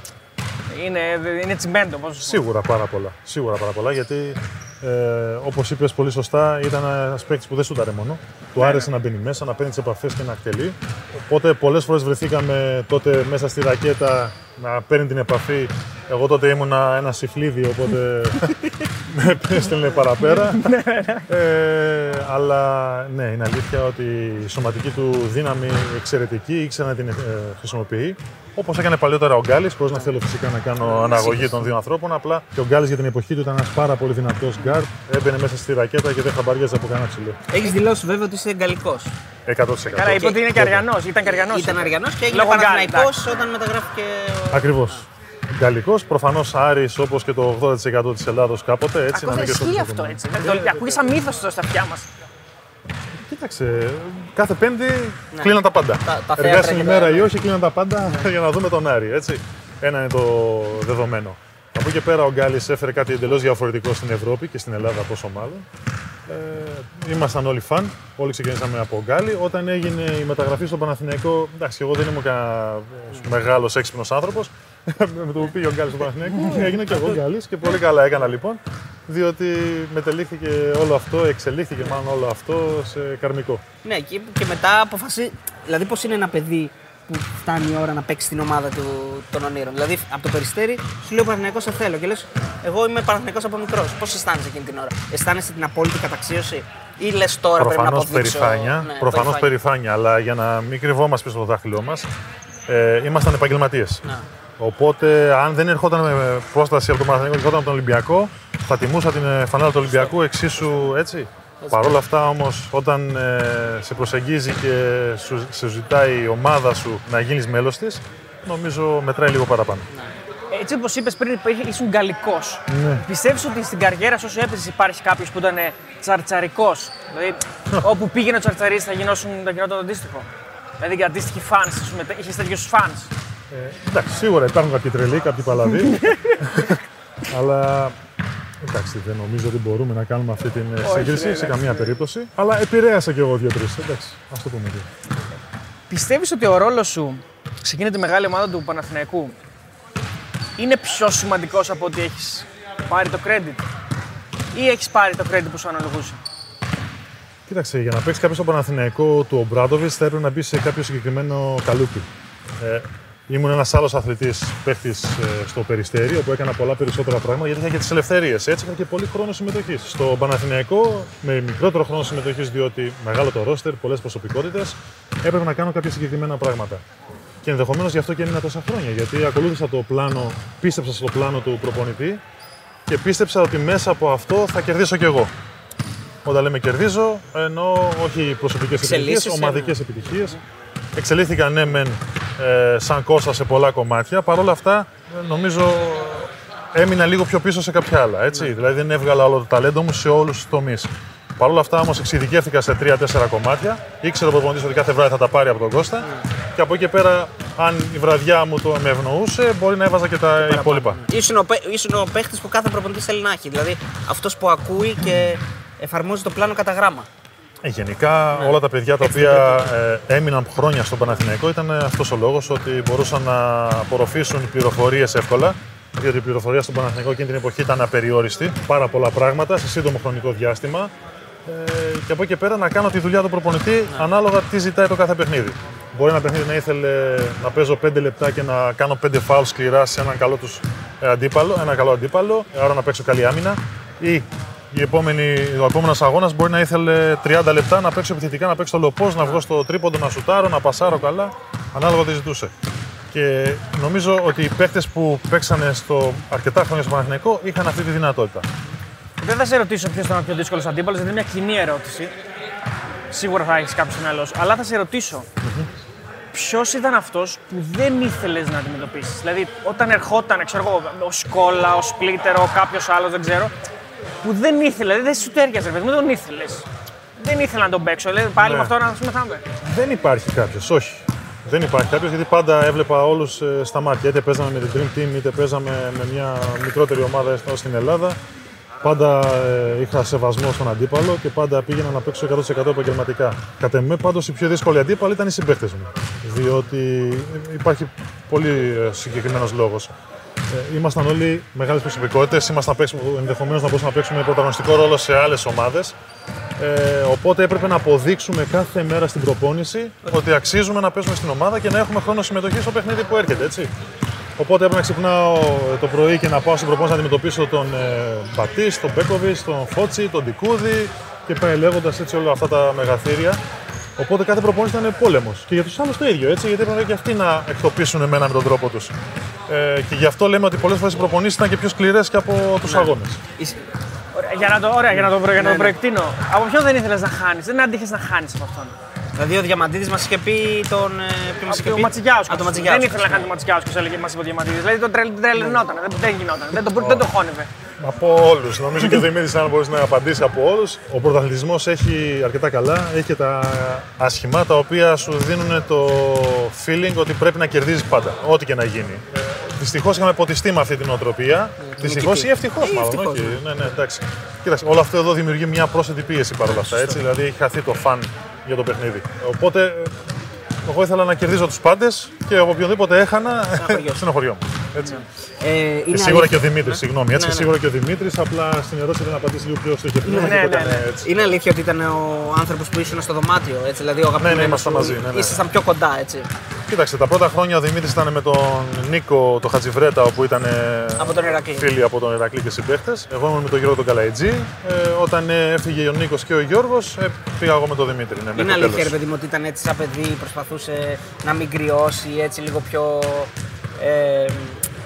Είναι, είναι τσιμέντο. Πώς... Σίγουρα πάρα πολλά. Σίγουρα πάρα πολλά γιατί ε, όπως είπες πολύ σωστά, ήταν ένας παίκτης που δεν σούταρε μόνο. Του άρεσε να μπαίνει μέσα, να παίρνει τις επαφές και να εκτελεί. Οπότε πολλές φορές βρεθήκαμε τότε μέσα στη ρακέτα να παίρνει την επαφή. Εγώ τότε ήμουνα ένα συφλίδι, οπότε με έστελνε παραπέρα. ε, αλλά ναι, είναι αλήθεια ότι η σωματική του δύναμη εξαιρετική, ήξερε να την ε, χρησιμοποιεί. Όπως έκανε παλιότερα ο Γκάλης, χωρίς να θέλω φυσικά να κάνω αναγωγή των δύο ανθρώπων. Απλά και ο Γκάλης για την εποχή του ήταν ένας πάρα πολύ δυνατός γκάρτ. Έμπαινε μέσα στη ρακέτα και δεν χαμπαριάζε από κανένα ψηλό. Έχεις δηλώσει βέβαια ότι είσαι γκαλικός. 100%. Καλά, είπε ότι είναι και Αρειανός. Ήταν και Αρειανός. Ήταν Αρειανός και έγινε Λόγω Γκάλι, Παναθηναϊκός όταν μεταγράφηκε. ο- Ακριβώς. Γκαλικός, προφανώς Άρης όπως και το 80% της Ελλάδος κάποτε. Έτσι, Ακόμα μην ισχύει κρυφτούμε αυτό ακόμα. έτσι. Το- Ακούγει σαν μύθος στα αυτιά μας. Κοίταξε, κάθε Πέμπτη κλείναν τα πάντα. Τα- τα θέατρα Εργάσιμη και ημέρα τα- ή όχι, κλείναν τα πάντα για να δούμε τον Άρη. Έτσι. Ένα είναι το δεδομένο. Από εκεί και πέρα ο Γκάλης έφερε κάτι εντελώς διαφορετικό στην Ευρώπη και στην Ελλάδα, πόσο μάλλον. Ε, ήμασταν όλοι φαν, όλοι ξεκινήσαμε από Γκάλη. Όταν έγινε η μεταγραφή στο Παναθηναϊκό, εντάξει, εγώ δεν ήμουν κανένα μεγάλος έξυπνος άνθρωπος. με το που πήγε ο Γκάλης στο Παναθηναϊκό, έγινε και εγώ Γκάλης και πολύ καλά έκανα λοιπόν. Διότι μετελήφθηκε όλο αυτό, εξελίχθηκε μάλλον όλο αυτό σε καρμικό. Ναι, και, και μετά αποφασίζει. Δηλαδή, πώς είναι ένα παιδί που φτάνει η ώρα να παίξει στην ομάδα του, των ονείρων. Δηλαδή, από το περιστέρι σου λέει ο Παναθηναϊκός σε θέλω και λες: Εγώ είμαι Παναθηναϊκός από μικρός. Πώς αισθάνεσαι εκείνη την ώρα, Αισθάνεσαι την απόλυτη καταξίωση; Ή λες τώρα πρέπει να Προφανώς αποδείξω. περηφάνεια, Ναι, προφανώς περηφάνεια, αλλά για να μην κρυβόμαστε πίσω στο δάχτυλό μας, ε, ήμασταν επαγγελματίες. Ναι. Οπότε, αν δεν ερχόταν με πρόσταση από τον Παναθηναϊκό και ερχόταν από τον Ολυμπιακό, θα τιμούσα την ε, φανέλα του Ολυμπιακού εξίσου έτσι. Παρ' όλα αυτά όμως, όταν ε, σε προσεγγίζει και σου, σε ζητάει η ομάδα σου να γίνεις μέλος της, νομίζω μετράει λίγο παραπάνω. Έτσι όπως είπες πριν, υπήρχε- ήσουν γκαλικό. Ναι. Πιστεύεις ότι στην καριέρα σου όσο έπαιζες υπάρχει κάποιος που ήταν τσαρτσαρικός; Δηλαδή, όπου πήγαινε ο τσαρτσαρής θα, γινώσουν, θα γινόταν το αντίστοιχο; Δηλαδή, για αντίστοιχοι φαν, είχες τέτοιους φαν. Ε, εντάξει, σίγουρα υπάρχουν κάποιοι τρελοί, κάποιοι παλαβοί. αλλά εντάξει, δεν νομίζω ότι μπορούμε να κάνουμε αυτή την ε, σύγκριση ναι, ναι. σε καμία περίπτωση. Αλλά επηρέασα κι εγώ δύο-τρεις. Εντάξει, ας το πούμε έτσι. Πιστεύεις ότι ο ρόλος σου σε εκείνη τη μεγάλη ομάδα του Παναθηναϊκού; Είναι πιο σημαντικός από ότι έχεις πάρει το credit; Ή έχεις πάρει το credit που σου αναλογούσε; Κοίταξε, για να παίξει κάποιος στο Παναθηναϊκό του Ομπράντοβιτς θα έπρεπε να μπει σε κάποιο συγκεκριμένο καλούπι. Ε, ήμουν ένας άλλος αθλητής παίχτης ε, στο Περιστέρι, όπου έκανα πολλά περισσότερα πράγματα γιατί είχα και τις ελευθερίες. Έτσι είχα και πολύ χρόνο συμμετοχής. Στο Παναθηναϊκό, με μικρότερο χρόνο συμμετοχής, διότι μεγάλο το ρόστερ, πολλές προσωπικότητες, έπρεπε να κάνω κάποια συγκεκριμένα πράγματα. Και ενδεχομένως γι' αυτό και έμεινα τόσα χρόνια. Γιατί ακολούθησα το πλάνο, πίστεψα στο πλάνο του προπονητή και πίστεψα ότι μέσα από αυτό θα κερδίσω κι εγώ. Όταν λέμε κερδίζω, εννοώ όχι προσωπικές Εξελίσσεσαι, επιτυχίες, ομαδικές επιτυχίες. Εξελίχθηκα ναι, μεν ε, σαν Κώστα σε πολλά κομμάτια. Παρ' όλα αυτά, ε, νομίζω έμεινα λίγο πιο πίσω σε κάποια άλλα. Έτσι. Δηλαδή δεν έβγαλα όλο το ταλέντο μου σε όλους τους τομείς. Παρ' όλα αυτά όμως εξειδικεύτηκα σε 3-4 κομμάτια. Ήξερα ο προπονητής ότι κάθε βράδυ θα τα πάρει από τον Κώστα. Και από εκεί και πέρα, αν η βραδιά μου το με ευνοούσε, μπορεί να έβαζα και τα υπόλοιπα. Ήσουν ο, παί- ήσουν ο παίχτης που κάθε προπονητής θέλει να έχει. Δηλαδή αυτός που ακούει και εφαρμόζει το πλάνο κατά γράμμα. Ε, γενικά όλα τα παιδιά τα οποία ε, έμειναν χρόνια στον Παναθηναϊκό ήταν αυτός ο λόγος ότι μπορούσαν να απορροφήσουν πληροφορίες εύκολα διότι η πληροφορία στον Παναθηναϊκό εκείνη την εποχή ήταν απεριόριστη. Πάρα πολλά πράγματα σε σύντομο χρονικό διάστημα. Ε, και από εκεί και πέρα να κάνω τη δουλειά του προπονητή ανάλογα τι ζητάει το κάθε παιχνίδι. Μπορεί ένα παιχνίδι να ήθελε να παίζω 5 λεπτά και να κάνω 5 φάουλ σκληρά σε έναν καλό τους ε, αντίπαλο, ένα καλό αντίπαλο, άρα να παίξω καλή άμυνα. Ή η επόμενη, ο επόμενος αγώνας μπορεί να ήθελε 30 λεπτά να παίξω επιθετικά, να παίξω το λοπός, να βγω στο τρίποντο, να σουτάρω, να πασάρω καλά, ανάλογα τι ζητούσε. Και νομίζω ότι οι παίκτες που παίξανε στο αρκετά χρόνια στο Παναθηναϊκό είχαν αυτή τη δυνατότητα. Δεν θα σε ρωτήσω ποιος ήταν ο πιο δύσκολος αντίπαλος, γιατί είναι μια κοινή ερώτηση. Σίγουρα θα έχεις κάποιος στο μυαλό σου. Αλλά θα σε ρωτήσω, ποιος ήταν αυτός που δεν ήθελες να αντιμετωπίσεις; Δηλαδή, όταν ερχόταν, ξέρω εγώ, ο Σκόλα, ο Σπλίτερ, ο κάποιος άλλος, δεν ξέρω, που δεν ήθελε, δηλαδή δεν σου τέριαζε, ρε παιδί μου, δεν τον ήθελες. Δεν ήθελα να τον παίξω. Δηλαδή, πάλι Ναι. με αυτό να σου μεθάμε. Δεν υπάρχει κάποιος, όχι. Δεν υπάρχει κάποιος γιατί πάντα έβλεπα όλους στα μάτια. Είτε παίζαμε με την Dream Team, είτε παίζαμε με μια μικρότερη ομάδα εδώ στην Ελλάδα. Πάντα ε, είχα σεβασμό στον αντίπαλο και πάντα πήγαινα να παίξω 100% επαγγελματικά. Κατ' εμέ, πάντως, η πιο δύσκολη αντίπαλη ήταν οι συμπαίκτες μου. Διότι υπάρχει πολύ συγκεκριμένος λόγος. Ε, ήμασταν όλοι μεγάλες προσωπικότητες. Ήμασταν ενδεχομένως να μπορούσαμε να παίξουμε πρωταγωνιστικό ρόλο σε άλλες ομάδες. Ε, οπότε έπρεπε να αποδείξουμε κάθε μέρα στην προπόνηση ότι αξίζουμε να παίζουμε στην ομάδα και να έχουμε χρόνο συμμετοχής στο παιχνίδι που έρχεται. Έτσι. Οπότε έπρεπε να ξυπνάω το πρωί και να πάω στην προπόνηση να αντιμετωπίσω τον ε, Μπατή, τον Μπέκοβιτς, τον Φότσι, τον Ντικούδη και πάει λέγοντας έτσι όλα αυτά τα μεγαθύρια. Οπότε κάθε προπόνηση ήταν πόλεμος. Και για τους άλλους το ίδιο, έτσι, γιατί έπρεπε και αυτοί να εκτοπίσουν εμένα με τον τρόπο τους. Ε, και γι' αυτό λέμε ότι πολλές φορές οι προπονήσεις ήταν και πιο σκληρές και από τους αγώνες. Είσαι- Ωραία, για να το, ωραία, για να το, για να Ναι, το ναι. προεκτείνω. Από ποιον δεν ήθελες να χάνεις, δεν άντυχε να χάνεις από αυτόν; Δηλαδή ο Διαμαντίδης μας είχε πει τον. ε, Ποιος μα είχε Ο πει; Ματσιγιάσκο. Α, το Δεν Ματσιγιάσκο. ήθελε να κάνει το Ματσιγιάσκο, έλεγε μας είπε ο Διαμαντίδης. Δηλαδή τον τρελ, τρελαινόταν, δεν, δεν γινόταν, δεν, το, δεν το χώνευε. Από όλους. Νομίζω και ο Δημήτρης, αν μπορείς να απαντήσει από όλους. Ο πρωταθλητισμός έχει αρκετά καλά. Έχει και τα άσχημα τα οποία σου δίνουν το feeling ότι πρέπει να κερδίζεις πάντα. Ό,τι και να γίνει. Ε, Δυστυχώς είχαμε ποτιστεί με αυτή την οτροπία. Δυστυχώς ή ευτυχώς, Ε, μάλλον. ευτυχώς, όχι. Ναι, ναι, εντάξει. Κοίταξε, όλο αυτό εδώ δημιουργεί μια πρόσθετη πίεση παρόλα αυτά. Έτσι, δηλαδή έχει χαθεί το φαν για το παιχνίδι. Οπότε ε, εγώ ήθελα να κερδίζω τους πάντες και από οποιονδήποτε έχανα, στενοχωριό μου. Έτσι. Ε, είναι Και σίγουρα αλήθεια- και ο Δημήτρης, συγγνώμη. Έτσι, Ναι, και ναι. σίγουρα και ο Δημήτρης. Απλά στην ερώτηση δεν απαντήσει λίγο πιο στοχευμένο. Ναι, και ναι, ήταν ναι. έτσι. Είναι αλήθεια ότι ήταν ο άνθρωπος που ήσουν στο δωμάτιο, έτσι, δηλαδή ο αγαπημένος Ναι, ναι, ήμασταν σου. μαζί, ναι, ναι. Ήσασταν πιο κοντά, έτσι. Κοίταξε, τα πρώτα χρόνια ο Δημήτρης ήταν με τον Νίκο το Χατζιβρέτα, όπου ήταν ε, Από τον Ηρακλή. φίλοι από τον Ηρακλή και συμπαίχτες. Εγώ ήμουν με τον Γιώργο τον Καλαϊτζή. Ε, όταν ε, έφυγε ο Νίκος και ο Γιώργος, ε, πήγα εγώ με τον Δημήτρη. Ναι, μέχρι Είναι το αλήθεια, ρε τέλος. παιδί μου, ότι ήταν έτσι σαν παιδί, προσπαθούσε να μην κρυώσει έτσι λίγο πιο ε,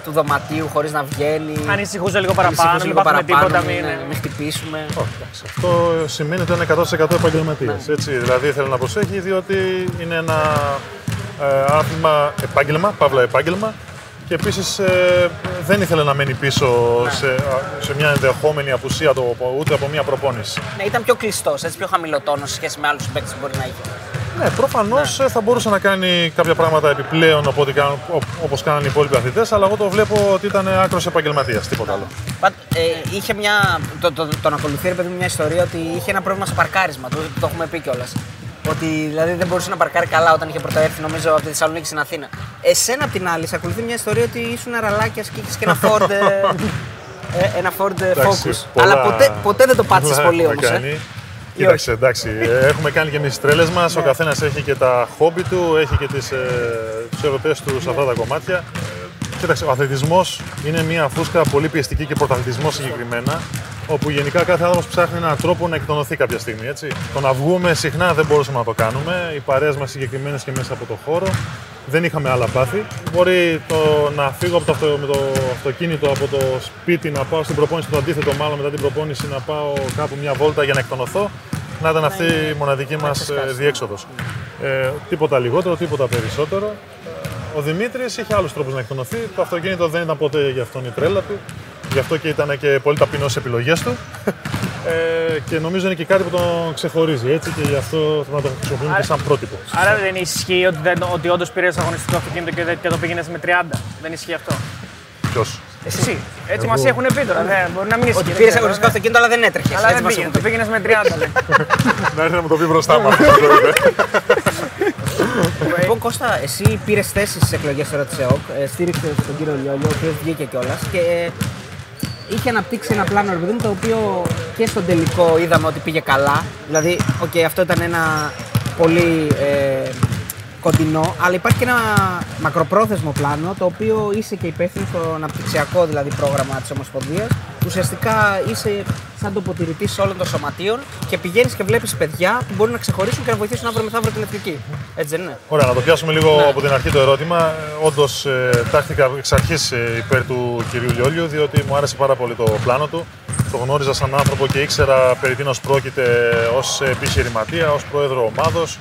του δωματίου χωρίς να βγαίνει. Ανησυχούσε λίγο παραπάνω, Ανησυχούσε μην λίγο πάθουμε παραπάνω, τίποτα. μην, Μην, ναι, μην χτυπήσουμε. Όχι, εντάξει. Αυτό σημαίνει ότι είναι 100% επαγγελματία. Ναι. Έτσι, δηλαδή θέλει να προσέχει, διότι είναι ένα ε, άθλημα επάγγελμα, παύλα επάγγελμα. Και επίσης δεν ήθελε να μένει πίσω Ναι. σε, σε μια ενδεχόμενη απουσία το, ούτε από μια προπόνηση. Ναι, ήταν πιο κλειστός, πιο χαμηλοτόνο σε σχέση με άλλους παίκτε που μπορεί να είχε. Ναι, προφανώς θα μπορούσε να κάνει κάποια πράγματα επιπλέον από ό,τι κάνουν- ό- όπως κάνουν οι υπόλοιποι αθλητές, αλλά εγώ το βλέπω ότι ήταν άκρος επαγγελματίας, τίποτα άλλο. Πα- ε, είχε μια. Το, το, τον ακολουθεί, ρε παιδί μου, μια ιστορία ότι είχε ένα πρόβλημα στο παρκάρισμα. Το, το έχουμε πει κιόλας. Ότι δηλαδή δεν μπορούσε να παρκάρει καλά όταν είχε πρωτοέρθει, νομίζω, από τη Θεσσαλονίκη στην Αθήνα. Εσένα απ' την άλλη, σε ακολουθεί μια ιστορία ότι ήσουν ραλάκια και είχες και ένα Ford. ε, ε, ένα Ford ε, Εντάξει, Focus. πολλά- Αλλά ποτέ, ποτέ δεν το πάτησες πολλά πολύ έχουμε όμως. Ε. κάνει. Κοίταξε, εντάξει, ε, έχουμε κάνει και εμείς τις τρέλες μας. Ναι. Ο καθένας έχει και τα χόμπι του, έχει και τις ε, ερωτές του σε αυτά τα κομμάτια. Κοίταξε, ο αθλητισμός είναι μια φούσκα πολύ πιεστική και πρωταθλητισμό συγκεκριμένα. Όπου γενικά κάθε άνθρωπος ψάχνει έναν τρόπο να εκτονωθεί κάποια στιγμή. Έτσι. Το να βγούμε συχνά δεν μπορούσαμε να το κάνουμε. Οι παρέες μας συγκεκριμένες και μέσα από το χώρο. Δεν είχαμε άλλα πάθη. Μπορεί το να φύγω από το, αυτο- με το αυτοκίνητο από το σπίτι, να πάω στην προπόνηση, το αντίθετο μάλλον μετά την προπόνηση, να πάω κάπου μια βόλτα για να εκτονωθώ. Να ήταν αυτή η μοναδική μας διέξοδος. Ε, τίποτα λιγότερο, τίποτα περισσότερο. Ο Δημήτρης είχε άλλους τρόπους να εκτονωθεί. Το αυτοκίνητο δεν ήταν ποτέ για αυτόν η τρέλα του. Γι' αυτό και ήταν και πολύ ταπεινό στις επιλογές του. Ε, και νομίζω είναι και κάτι που τον ξεχωρίζει έτσι και γι' αυτό θέλω να το χρησιμοποιούμε και σαν πρότυπο. Άρα δεν ισχύει ότι, δεν, ότι όντως πήρες αγωνιστικό αυτοκίνητο και, δεν- και το πήγαινες με 30. Δεν ισχύει αυτό; Ποιος; Εσύ. Έτσι μας έχουν πει τώρα. Δεν, μπορεί να μην ισχύει. Ότι δεν πήρε ξέρω, αγωνιστικό ναι. αυτοκίνητο, αλλά δεν έτρεχε. Αλλά δεν πήγαινε. Το πήγαινες με 30. λέει. Να έρθει να μου το πει μπροστά μας. Λοιπόν, Κώστα, εσύ πήρες θέση στις εκλογές τώρα της ΕΟΚ, ε, στήριξες τον κύριο Λιόλιο, ο οποίος βγήκε κιόλας και ε, είχε αναπτύξει ένα πλάνο, ρε παιδί μου, το οποίο και στον τελικό είδαμε ότι πήγε καλά. Δηλαδή, οκ, αυτό ήταν ένα πολύ ε, κοντινό, αλλά υπάρχει και ένα μακροπρόθεσμο πλάνο, το οποίο είσαι και υπεύθυνος στο αναπτυξιακό δηλαδή πρόγραμμα της Ομοσπονδίας. Ουσιαστικά είσαι σαν τοποτηρητής όλων των σωματείων και πηγαίνεις και βλέπεις παιδιά που μπορούν να ξεχωρίσουν και να βοηθήσουν αύριο μεθαύριο την εθνική. Έτσι δεν είναι; Ωραία, να το πιάσουμε λίγο Ναι. από την αρχή το ερώτημα. Όντως, τάχθηκα εξ αρχής υπέρ του κυρίου Λιόλιου, διότι μου άρεσε πάρα πολύ το πλάνο του. Το γνώριζα σαν άνθρωπο και ήξερα περί τίνος πρόκειται ως επιχειρηματία, ως πρόεδρο ομάδος.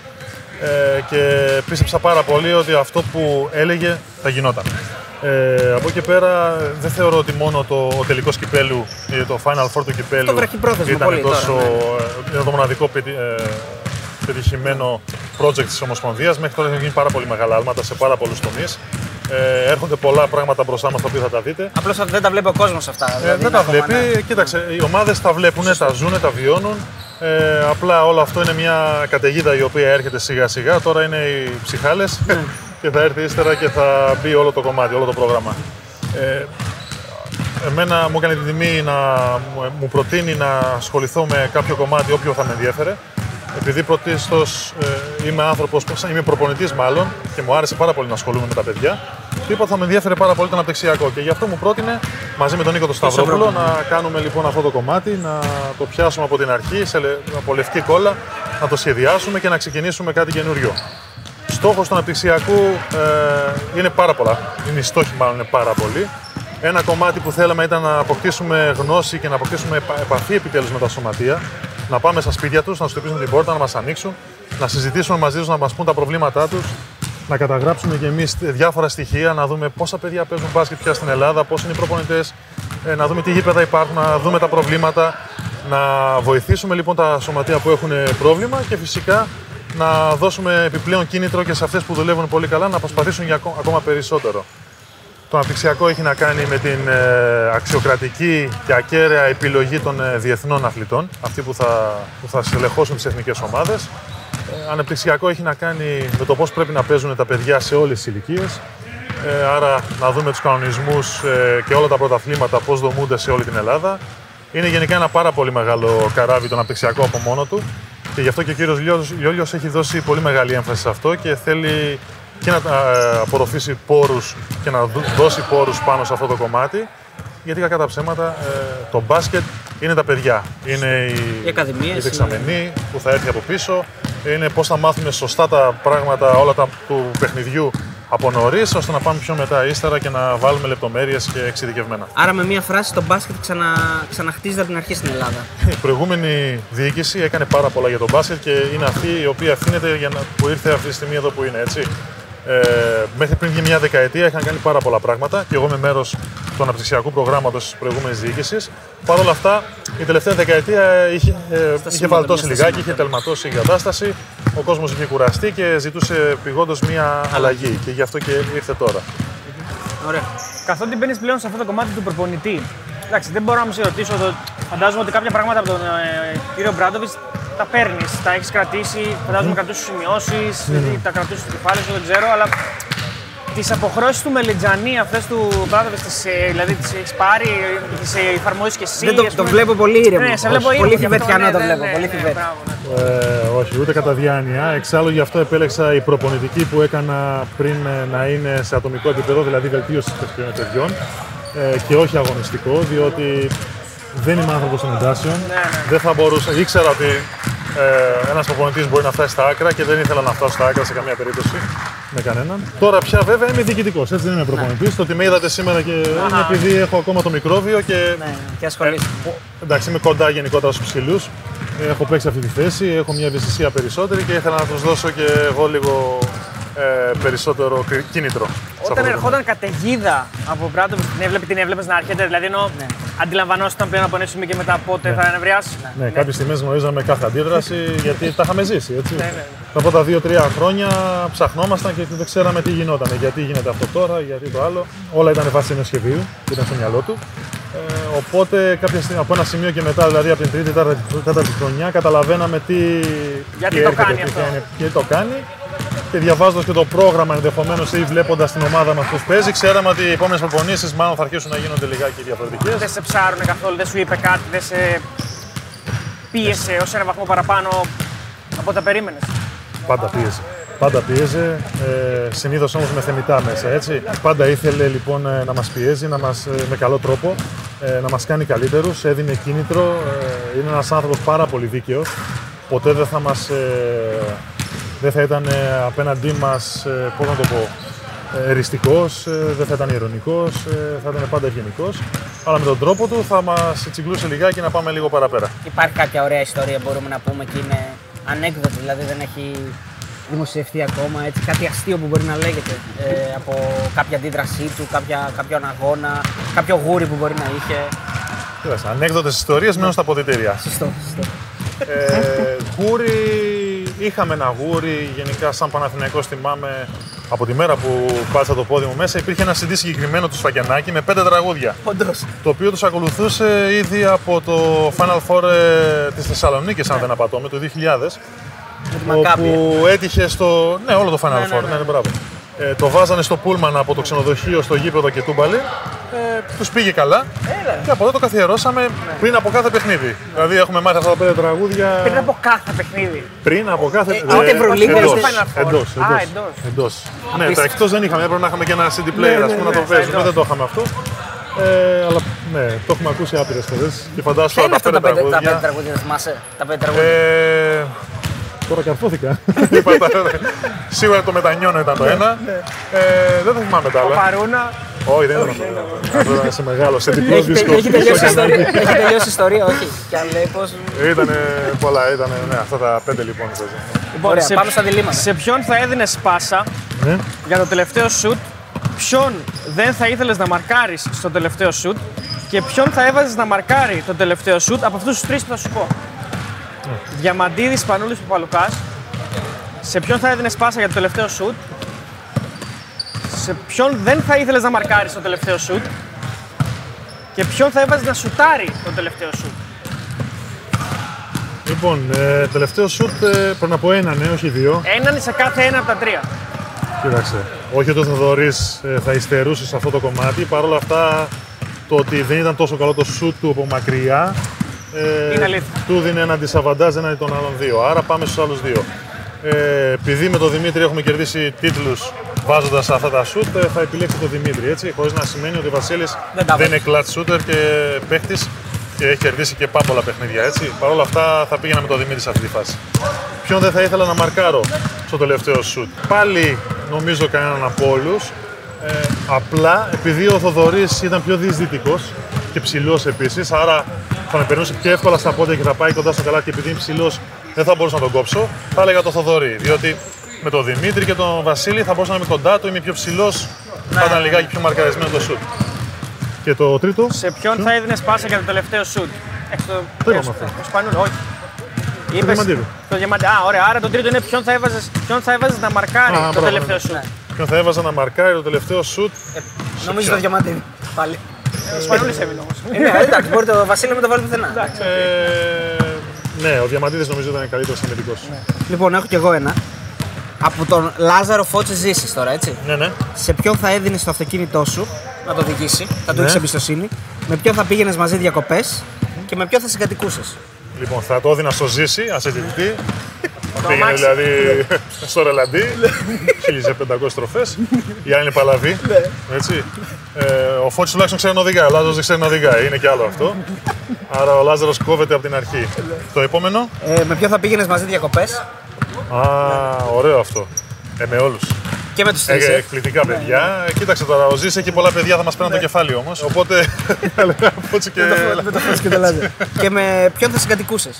Ε, και πίστεψα πάρα πολύ ότι αυτό που έλεγε θα γινόταν. Ε, από εκεί και πέρα δεν θεωρώ ότι μόνο το ο τελικός κυπέλου, ε, το Final Four του κυπέλου Το βραχυπρόθεσμο ήταν πολύ τώρα, τόσο ναι. ε, είναι το μοναδικό πετυ- ε, πετυχημένο project της Ομοσπονδίας. Μέχρι τώρα έχουν γίνει πάρα πολύ μεγάλα άλματα σε πάρα πολλούς τομείς. Ε, έρχονται πολλά πράγματα μπροστά μας τα οποία θα τα δείτε. Απλώς δεν τα βλέπει ο κόσμος αυτά. Ε, δηλαδή, δεν είναι τα ακόμα, βλέπει. ναι. Κοίταξε, οι ομάδες τα βλέπουν, τα ζουν, τα βιώνουν. Ε, απλά όλο αυτό είναι μια καταιγίδα η οποία έρχεται σιγά σιγά. Τώρα είναι οι ψυχάλες Ναι. και θα έρθει ύστερα και θα μπει όλο το κομμάτι, όλο το πρόγραμμα. Ε, εμένα μου έκανε την τιμή να μου- μου προτείνει να ασχοληθώ με κάποιο κομμάτι όποιο θα με ενδιέφερε. Επειδή πρωτίστως ε, είμαι άνθρωπος, είμαι προπονητής μάλλον και μου άρεσε πάρα πολύ να ασχολούμαι με τα παιδιά, του είπα ότι θα με ενδιέφερε πάρα πολύ το αναπτυξιακό και γι' αυτό μου πρότεινε μαζί με τον Νίκο τον Σταυρόπουλο να κάνουμε λοιπόν αυτό το κομμάτι, να το πιάσουμε από την αρχή σε, λε- από λευκή κόλλα, να το σχεδιάσουμε και να ξεκινήσουμε κάτι καινούριο. Στόχος του αναπτυξιακού ε, είναι πάρα πολλά. Είναι οι στόχοι, μάλλον είναι πάρα πολλοί. Ένα κομμάτι που θέλαμε ήταν να αποκτήσουμε γνώση και να αποκτήσουμε επα- επαφή επιτέλους με τα σωματεία. Να πάμε στα σπίτια τους, να τους χτυπήσουν την πόρτα, να μας ανοίξουν, να συζητήσουμε μαζί τους, να μας πούν τα προβλήματά τους, να καταγράψουμε και εμείς διάφορα στοιχεία, να δούμε πόσα παιδιά παίζουν μπάσκετ πια στην Ελλάδα, πώ είναι οι προπονητές, να δούμε τι γήπεδα υπάρχουν, να δούμε τα προβλήματα, να βοηθήσουμε λοιπόν τα σωματεία που έχουν πρόβλημα και φυσικά να δώσουμε επιπλέον κίνητρο και σε αυτές που δουλεύουν πολύ καλά να προσπαθήσουν για ακό- ακόμα περισσότερο. Το αναπτυξιακό έχει να κάνει με την ε, αξιοκρατική και ακέραια επιλογή των ε, διεθνών αθλητών, αυτοί που θα, που θα στελεχώσουν τις εθνικές ομάδες. Ε, ανεπτυξιακό έχει να κάνει με το πώς πρέπει να παίζουν τα παιδιά σε όλες τις ηλικίες. Ε, άρα να δούμε τους κανονισμούς ε, και όλα τα πρωταθλήματα πώς δομούνται σε όλη την Ελλάδα. Είναι γενικά ένα πάρα πολύ μεγάλο καράβι το αναπτυξιακό από μόνο του και γι' αυτό και ο κύριος Λιόλιος, Λιόλιος έχει δώσει πολύ μεγάλη έμφαση σε αυτό και θέλει και να ε, απορροφήσει πόρους και να δω- δώσει πόρους πάνω σε αυτό το κομμάτι γιατί κακά τα ψέματα ε, το μπάσκετ είναι τα παιδιά. Είναι οι, Οι ακαδημίες, οι δεξαμενοί που θα έρθει από πίσω. Είναι πώς θα μάθουμε σωστά τα πράγματα όλα τα του παιχνιδιού από νωρίς, ώστε να πάμε πιο μετά ύστερα και να βάλουμε λεπτομέρειες και εξειδικευμένα. Άρα με μία φράση το μπάσκετ ξανα... ξαναχτίζεται από την αρχή στην Ελλάδα. Η προηγούμενη διοίκηση έκανε πάρα πολλά για τον μπάσκετ και είναι αυτή η οποία ευθύνεται για να, που ήρθε αυτή τη στιγμή εδώ που είναι, έτσι. Ε, μέχρι πριν για μια δεκαετία είχαν κάνει πάρα πολλά πράγματα και εγώ είμαι μέρος του αναπτυξιακού προγράμματος της προηγούμενης διοίκησης. Παρ' όλα αυτά, η τελευταία δεκαετία είχε, ε, είχε σημεία, βαλτώσει μια λιγάκι, στα είχε τελματώσει η κατάσταση. Ο κόσμος είχε κουραστεί και ζητούσε πηγόντως μια αλλαγή. Και γι' αυτό και ήρθε τώρα. Ωραία. Καθότι μπαίνεις πλέον σε αυτό το κομμάτι του προπονητή. Εντάξει, δεν μπορώ να σε ρωτήσω. Το... Φαντάζομαι ότι κάποια πράγματα από τον ε, κύριο Μπράντοβιτς τα παίρνεις, τα έχεις κρατήσει. Φαντάζομαι κρατούσες σημειώσεις, τα κρατούσες στο κεφάλι σου, δεν ξέρω. Αλλά τις αποχρώσεις του Μελιτζανί, αυτές του Μπράντοβιτ, δηλαδή τις έχεις πάρει, τις εφαρμόζει και εσύ. Δεν το, ας το πούμε. βλέπω πολύ ήρεμο. Ναι, σε βλέπω Πολύ ήρεμο γι' αυτό, θηβετιανό ναι, το ναι, βλέπω. ναι, Πολύ ναι, θηβέτη. μπράβο, ναι. Ε, όχι, ούτε κατά διάνοια. Εξάλλου γι' αυτό επέλεξα η προπονητική που έκανα πριν ε, να είναι σε ατομικό επίπεδο, δηλαδή βελτίωση των παιδιών ε, και όχι αγωνιστικό, διότι δεν είμαι άνθρωπος των εντάσεων. ναι. Δεν θα μπορούσα. Ήξερα ότι ε, ένας προπονητής μπορεί να φτάσει στα άκρα και δεν ήθελα να φτάσω στα άκρα σε καμία περίπτωση με κανέναν. Τώρα πια βέβαια είμαι διοικητικός, έτσι δεν είμαι προπονητής. Το ότι με είδατε σήμερα και είναι επειδή έχω ακόμα το μικρόβιο και Ναι, και ασχολείσαι. Εντάξει, είμαι κοντά γενικότερα στους ψηλούς. Έχω παίξει αυτή τη θέση, έχω μια ευαισθησία περισσότερη και ήθελα να τους δώσω και εγώ λίγο ε, περισσότερο κρι- κίνητρο. σε αυτό Όταν το ερχόταν καταιγίδα από Μπράντοβιτ, την έβλεπε, την έβλεπες να έρχεται. Δηλαδή ενώ Ναι. Αντιλαμβανόσασταν πλέον από ένα σημείο και μετά πότε θα ανεβριάσει. Ναι, ναι. κάποιες στιγμές γνωρίζαμε κάθε αντίδραση γιατί τα είχαμε ζήσει. Έτσι. Ναι, ναι. Τα πρώτα δύο-τρία χρόνια ψαχνόμασταν και δεν ξέραμε τι γινόταν. Γιατί γίνεται αυτό τώρα, γιατί το άλλο. Όλα ήταν βάση ενός σχεδίου που ήταν στο μυαλό του. Ε, οπότε κάποια στιγμή, από ένα σημείο και μετά, δηλαδή από την τρίτη, τέταρτη, τέταρτη χρονιά, καταλαβαίναμε τι, Γιατί τι το έρχεται, κάνει τι αυτό. θα είναι, γιατί το κάνει. Και διαβάζοντας και το πρόγραμμα ενδεχομένως ή βλέποντας την ομάδα μα πώ παίζει, ξέραμε ότι οι επόμενες προπονήσεις μάλλον θα αρχίσουν να γίνονται λιγάκι διαφορετικές. Δεν σε ψάρουνε καθόλου, δεν σου είπε κάτι, δεν σε πίεσε ως ένα βαθμό παραπάνω από ό,τι περίμενες. Πάντα πίεζε. Πάντα πίεζε, ε, συνήθως όμως με θεμητά μέσα, έτσι. Πάντα ήθελε λοιπόν ε, να μας πιέζει, να μας, ε, με καλό τρόπο, ε, να μας κάνει καλύτερους, έδινε κίνητρο, ε, είναι ένας άνθρωπος πάρα πολύ δίκαιος. Ποτέ δεν θα μας, ε, δεν θα ήταν ε, απέναντί μας, ε, πώς να το πω, ε, εριστικός, ε, δεν θα ήταν ηρωνικός, ε, θα ήταν πάντα ευγενικός. Αλλά με τον τρόπο του θα μας τσιγκλούσε λιγάκι να πάμε λίγο παραπέρα. Υπάρχει κάποια ωραία ιστορία μπορούμε να πούμε και είναι ανέκδοτη, δηλαδή δεν έχει δημοσιευτεί ακόμα. Έτσι, κάτι αστείο που μπορεί να λέγεται ε, από κάποια αντίδρασή του, κάποια, κάποιον αγώνα, κάποιο γούρι που μπορεί να είχε. Κοίταξε, ανέκδοτες ιστορίες μένουν στα αποδητήρια. Σωστό, σωστό. Ε, γούρι, είχαμε ένα γούρι, γενικά σαν Παναθηναϊκός θυμάμαι από τη μέρα που πάτησα το πόδι μου μέσα υπήρχε ένα CD συγκεκριμένο του Σφαγιανάκη με πέντε τραγούδια Όντως. το οποίο τους ακολουθούσε ήδη από το Final Four ε, της Θεσσαλονίκης αν δεν απατώμε, το 2000 Με τη Μακάμπη. όπου έτυχε στο... ναι όλο το Final Ναι, ναι, Four, ναι. ναι, ναι, μπράβο. Ε, το βάζανε στο πούλμαν από το ξενοδοχείο στο γήπεδο και τούμπαλι. Ε, τους πήγε καλά και από εδώ το καθιερώσαμε πριν από κάθε παιχνίδι. Δηλαδή έχουμε μάθει αυτά τα πέντε τραγούδια Πριν από κάθε παιχνίδι. πριν από κάθε Ε, ούτε Ευρωλίγκα, εντός, ούτε Final Four. εντός, Α, εντός, εντός. εντός. Ναι, Απίστευτο. τα εκτός δεν είχαμε, έπρεπε να είχαμε και ένα CD player Ναι, ας ναι, πούμε, να ναι, το παίζουμε, εντός. δεν το είχαμε αυτό. Ε, αλλά ναι, το έχουμε ακούσει άπειρες φορές και φαντάζομαι Ποια είναι αυτά τα πέντε πέντε, τα πέντε τραγούδια. τραγούδια, δεν θυμάσαι; Τα πέντε τραγούδια. Ε, τώρα καρφώθηκα. Είπα τα- Σίγουρα το μετανιώνω ήταν το ένα. Ε, δεν θα θυμάμαι τα Ο άλλα. Παρούνα. Όχι, δεν ήταν αυτό. Αυτό ήταν σε μεγάλο, σε διπλό έχει, δίσκο. έχει, τελειώσει η στο ιστορία. κανάλι. έχει τελειώσει η ιστορία, όχι. Και αν λέει πως... Ήτανε πολλά, ήταν ναι, αυτά τα πέντε λοιπόν. παίζει. Λοιπόν, Ωραία, σε- πάμε στα διλήμματα. Σε ποιον θα έδινε πάσα Ναι. για το τελευταίο σουτ, ποιον δεν θα ήθελες να μαρκάρεις στο τελευταίο σουτ και ποιον θα έβαζες να μαρκάρει το τελευταίο σουτ από αυτούς τους τρεις που θα σου πω. Διαμαντίδης, Πανούλης, Παπαλουκάς. Σε ποιον θα έδινε πάσα για το τελευταίο σουτ; Σε ποιον δεν θα ήθελες να μαρκάρεις το τελευταίο σουτ; Και ποιον θα έβαζες να σουτάρει το τελευταίο σουτ; Λοιπόν, ε, τελευταίο σουτ ε, πριν από ένα, ναι, όχι δύο. Έναν σε κάθε ένα από τα τρία. Κοίταξε. Όχι ότι ο Θοδωρής ε, θα υστερούσε σε αυτό το κομμάτι. Παρ' όλα αυτά, το ότι δεν ήταν τόσο καλό το σουτ του από μακριά. Ε, Είναι αλήθεια. του δίνει ένα αντισαβαντάζ έναντι των άλλων δύο. Άρα πάμε στους άλλους δύο. Ε, επειδή με τον Δημήτρη έχουμε κερδίσει τίτλους βάζοντας αυτά τα σουτ, ε, θα επιλέξει τον Δημήτρη. Έτσι, χωρίς να σημαίνει ότι ο Βασίλης Δεν τα δεν είναι clutch shooter και παίχτης και έχει κερδίσει και πάρα πολλά παιχνίδια. Έτσι. Παρ' όλα αυτά θα πήγαινα με τον Δημήτρη σε αυτή τη φάση. Ποιον δεν θα ήθελα να μαρκάρω στο τελευταίο σουτ. Πάλι νομίζω κανέναν από όλους. Ε, απλά επειδή ο Θοδωρής ήταν πιο διεισδυτικός και ψηλός επίσης, άρα θα με περνούσε πιο εύκολα στα πόδια και θα πάει κοντά στο καλάθι και επειδή είναι ψηλός δεν θα μπορούσα να τον κόψω, θα έλεγα τον Θοδωρή. Διότι με τον Δημήτρη και τον Βασίλη θα μπορούσα να είμαι κοντά του, είμαι πιο ψηλός, θα ήταν λιγάκι πιο μαρκαρισμένο το σουτ. Και το τρίτο; Σε ποιον θα έδινε πάσα για το τελευταίο σουτ; Έξω το. Το είπαμε έξω- αυτό. ο Σπανούλη, όχι. Είπες- Διαμαντίδη. Το Διαμαντίδη. Α, ωραία. Άρα το τρίτο είναι ποιον θα έβαζες, ποιον θα έβαζες να μαρκάρει Α, το μπράβο, τελευταίο ναι. σουτ; Ποιον θα έβαζα να μαρκάρει το τελευταίο σουτ; Νομίζω το διαμαντίνι. Πάλι. Ο Σπανούλης έμεινε όμως. Ε, ναι, εντάξει, μπορεί το Βασίλη να μην το βάλει πουθενά. Ε, ναι, ο Διαμαντίδης νομίζω ήταν καλύτερος αμυντικός. Λοιπόν, έχω κι εγώ ένα. Από τον Λάζαρο Φώτσε ζήσεις τώρα, έτσι. Ναι, ναι. Σε ποιον θα έδινες το αυτοκίνητό σου; Να το οδηγήσει, θα του Ναι. έχει εμπιστοσύνη. Με ποιον θα πήγαινες μαζί διακοπές; Και με ποιον θα συγκατοικούσες; Λοιπόν, θα το έδινα στο Ζήση, ασυντηρητή. Πήγαινε αμάξι. δηλαδή στο ρελαντί, 1500 στροφέ. Η άλλη είναι παλαβή. Έτσι. Ε, ο Φώτης τουλάχιστον ξέρει να οδηγάει. Ο Λάζαρος δεν ξέρει να οδηγάει. Είναι και άλλο αυτό. Άρα ο Λάζαρος κόβεται από την αρχή. Το επόμενο; Ε, με ποιον θα πήγαινες μαζί διακοπές; Α, ωραίο αυτό. Ε, με όλους. και με τους Ε, τρεις. εκπληκτικά παιδιά. Ε, Κοίταξε τώρα, ο Ζήση έχει πολλά παιδιά, θα μας παίρνουν το κεφάλι όμως. Οπότε. θα λέγαμε Φώτση και. Με το Φώτσε και το Λάζαρο. και με ποιον θα συγκατοικούσες;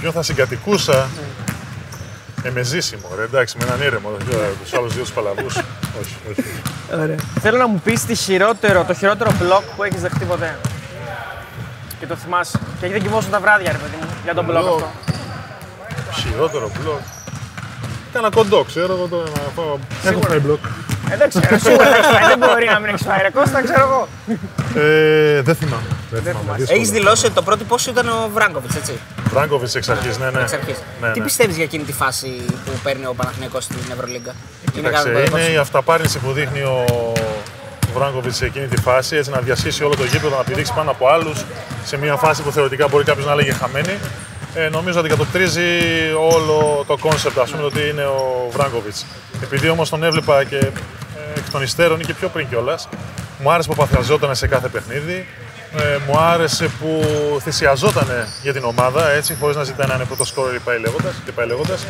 Ποιον θα συγκατοικούσα; Ε, με ζήσιμο, ρε, εντάξει, με έναν ήρεμο. Τους άλλους δύο τους παλαβούς. όχι, όχι. Ωραία. Θέλω να μου πεις τη χειρότερο, το χειρότερο μπλοκ που έχεις δεχτεί ποτέ. Και το θυμάσαι. Και δεν κοιμόσουν τα βράδια, ρε παιδί μου, για τον μπλοκ Μπλοκ. αυτό. Χειρότερο μπλοκ. Κάνα κοντό, ξέρω εγώ τώρα να πάω. Έχω φάει μπλοκ. Ε, δεν ξέρω, σίγουρα έχεις φάει, δεν μπορεί να μην έχεις φάει. Ρε Κώστα, ξέρω εγώ. Ε, δεν θυμάμαι. Δεν θυμάμαι. δύσκολο. Έχεις δηλώσει ότι το πρότυπό σου ήταν ο Βράγκοβιτς, έτσι; Βράγκοβιτς εξ αρχής, ναι, ναι. Εξ αρχής. Ναι, Τι ναι. πιστεύεις για εκείνη τη φάση που παίρνει ο Παναθηναϊκός στην Ευρωλίγκα; Κοίταξε, κάποιο είναι δικό η αυταπάρνηση που δείχνει ο Βράνκοβιτς σε εκείνη τη φάση, έτσι να διασχίσει όλο το γήπεδο, να πηδήξει πάνω από άλλους σε μια φάση που θεωρητικά μπορεί κάποιος να λέγε χαμένη. Ε, νομίζω ότι κατοπτρίζει όλο το concept, ας πούμε, ότι είναι ο Βράνκοβιτς. Επειδή όμως τον έβλεπα και ε, εκ των υστέρων ή και πιο πριν κιόλας, μου άρεσε που παθιαζόταν σε κάθε παιχνίδι. Ε, μου άρεσε που θυσιαζόταν για την ομάδα, έτσι, χωρίς να ζητάει να είναι πρώτος σκόρερ και πάει λέγοντας- και πάει λέγοντας.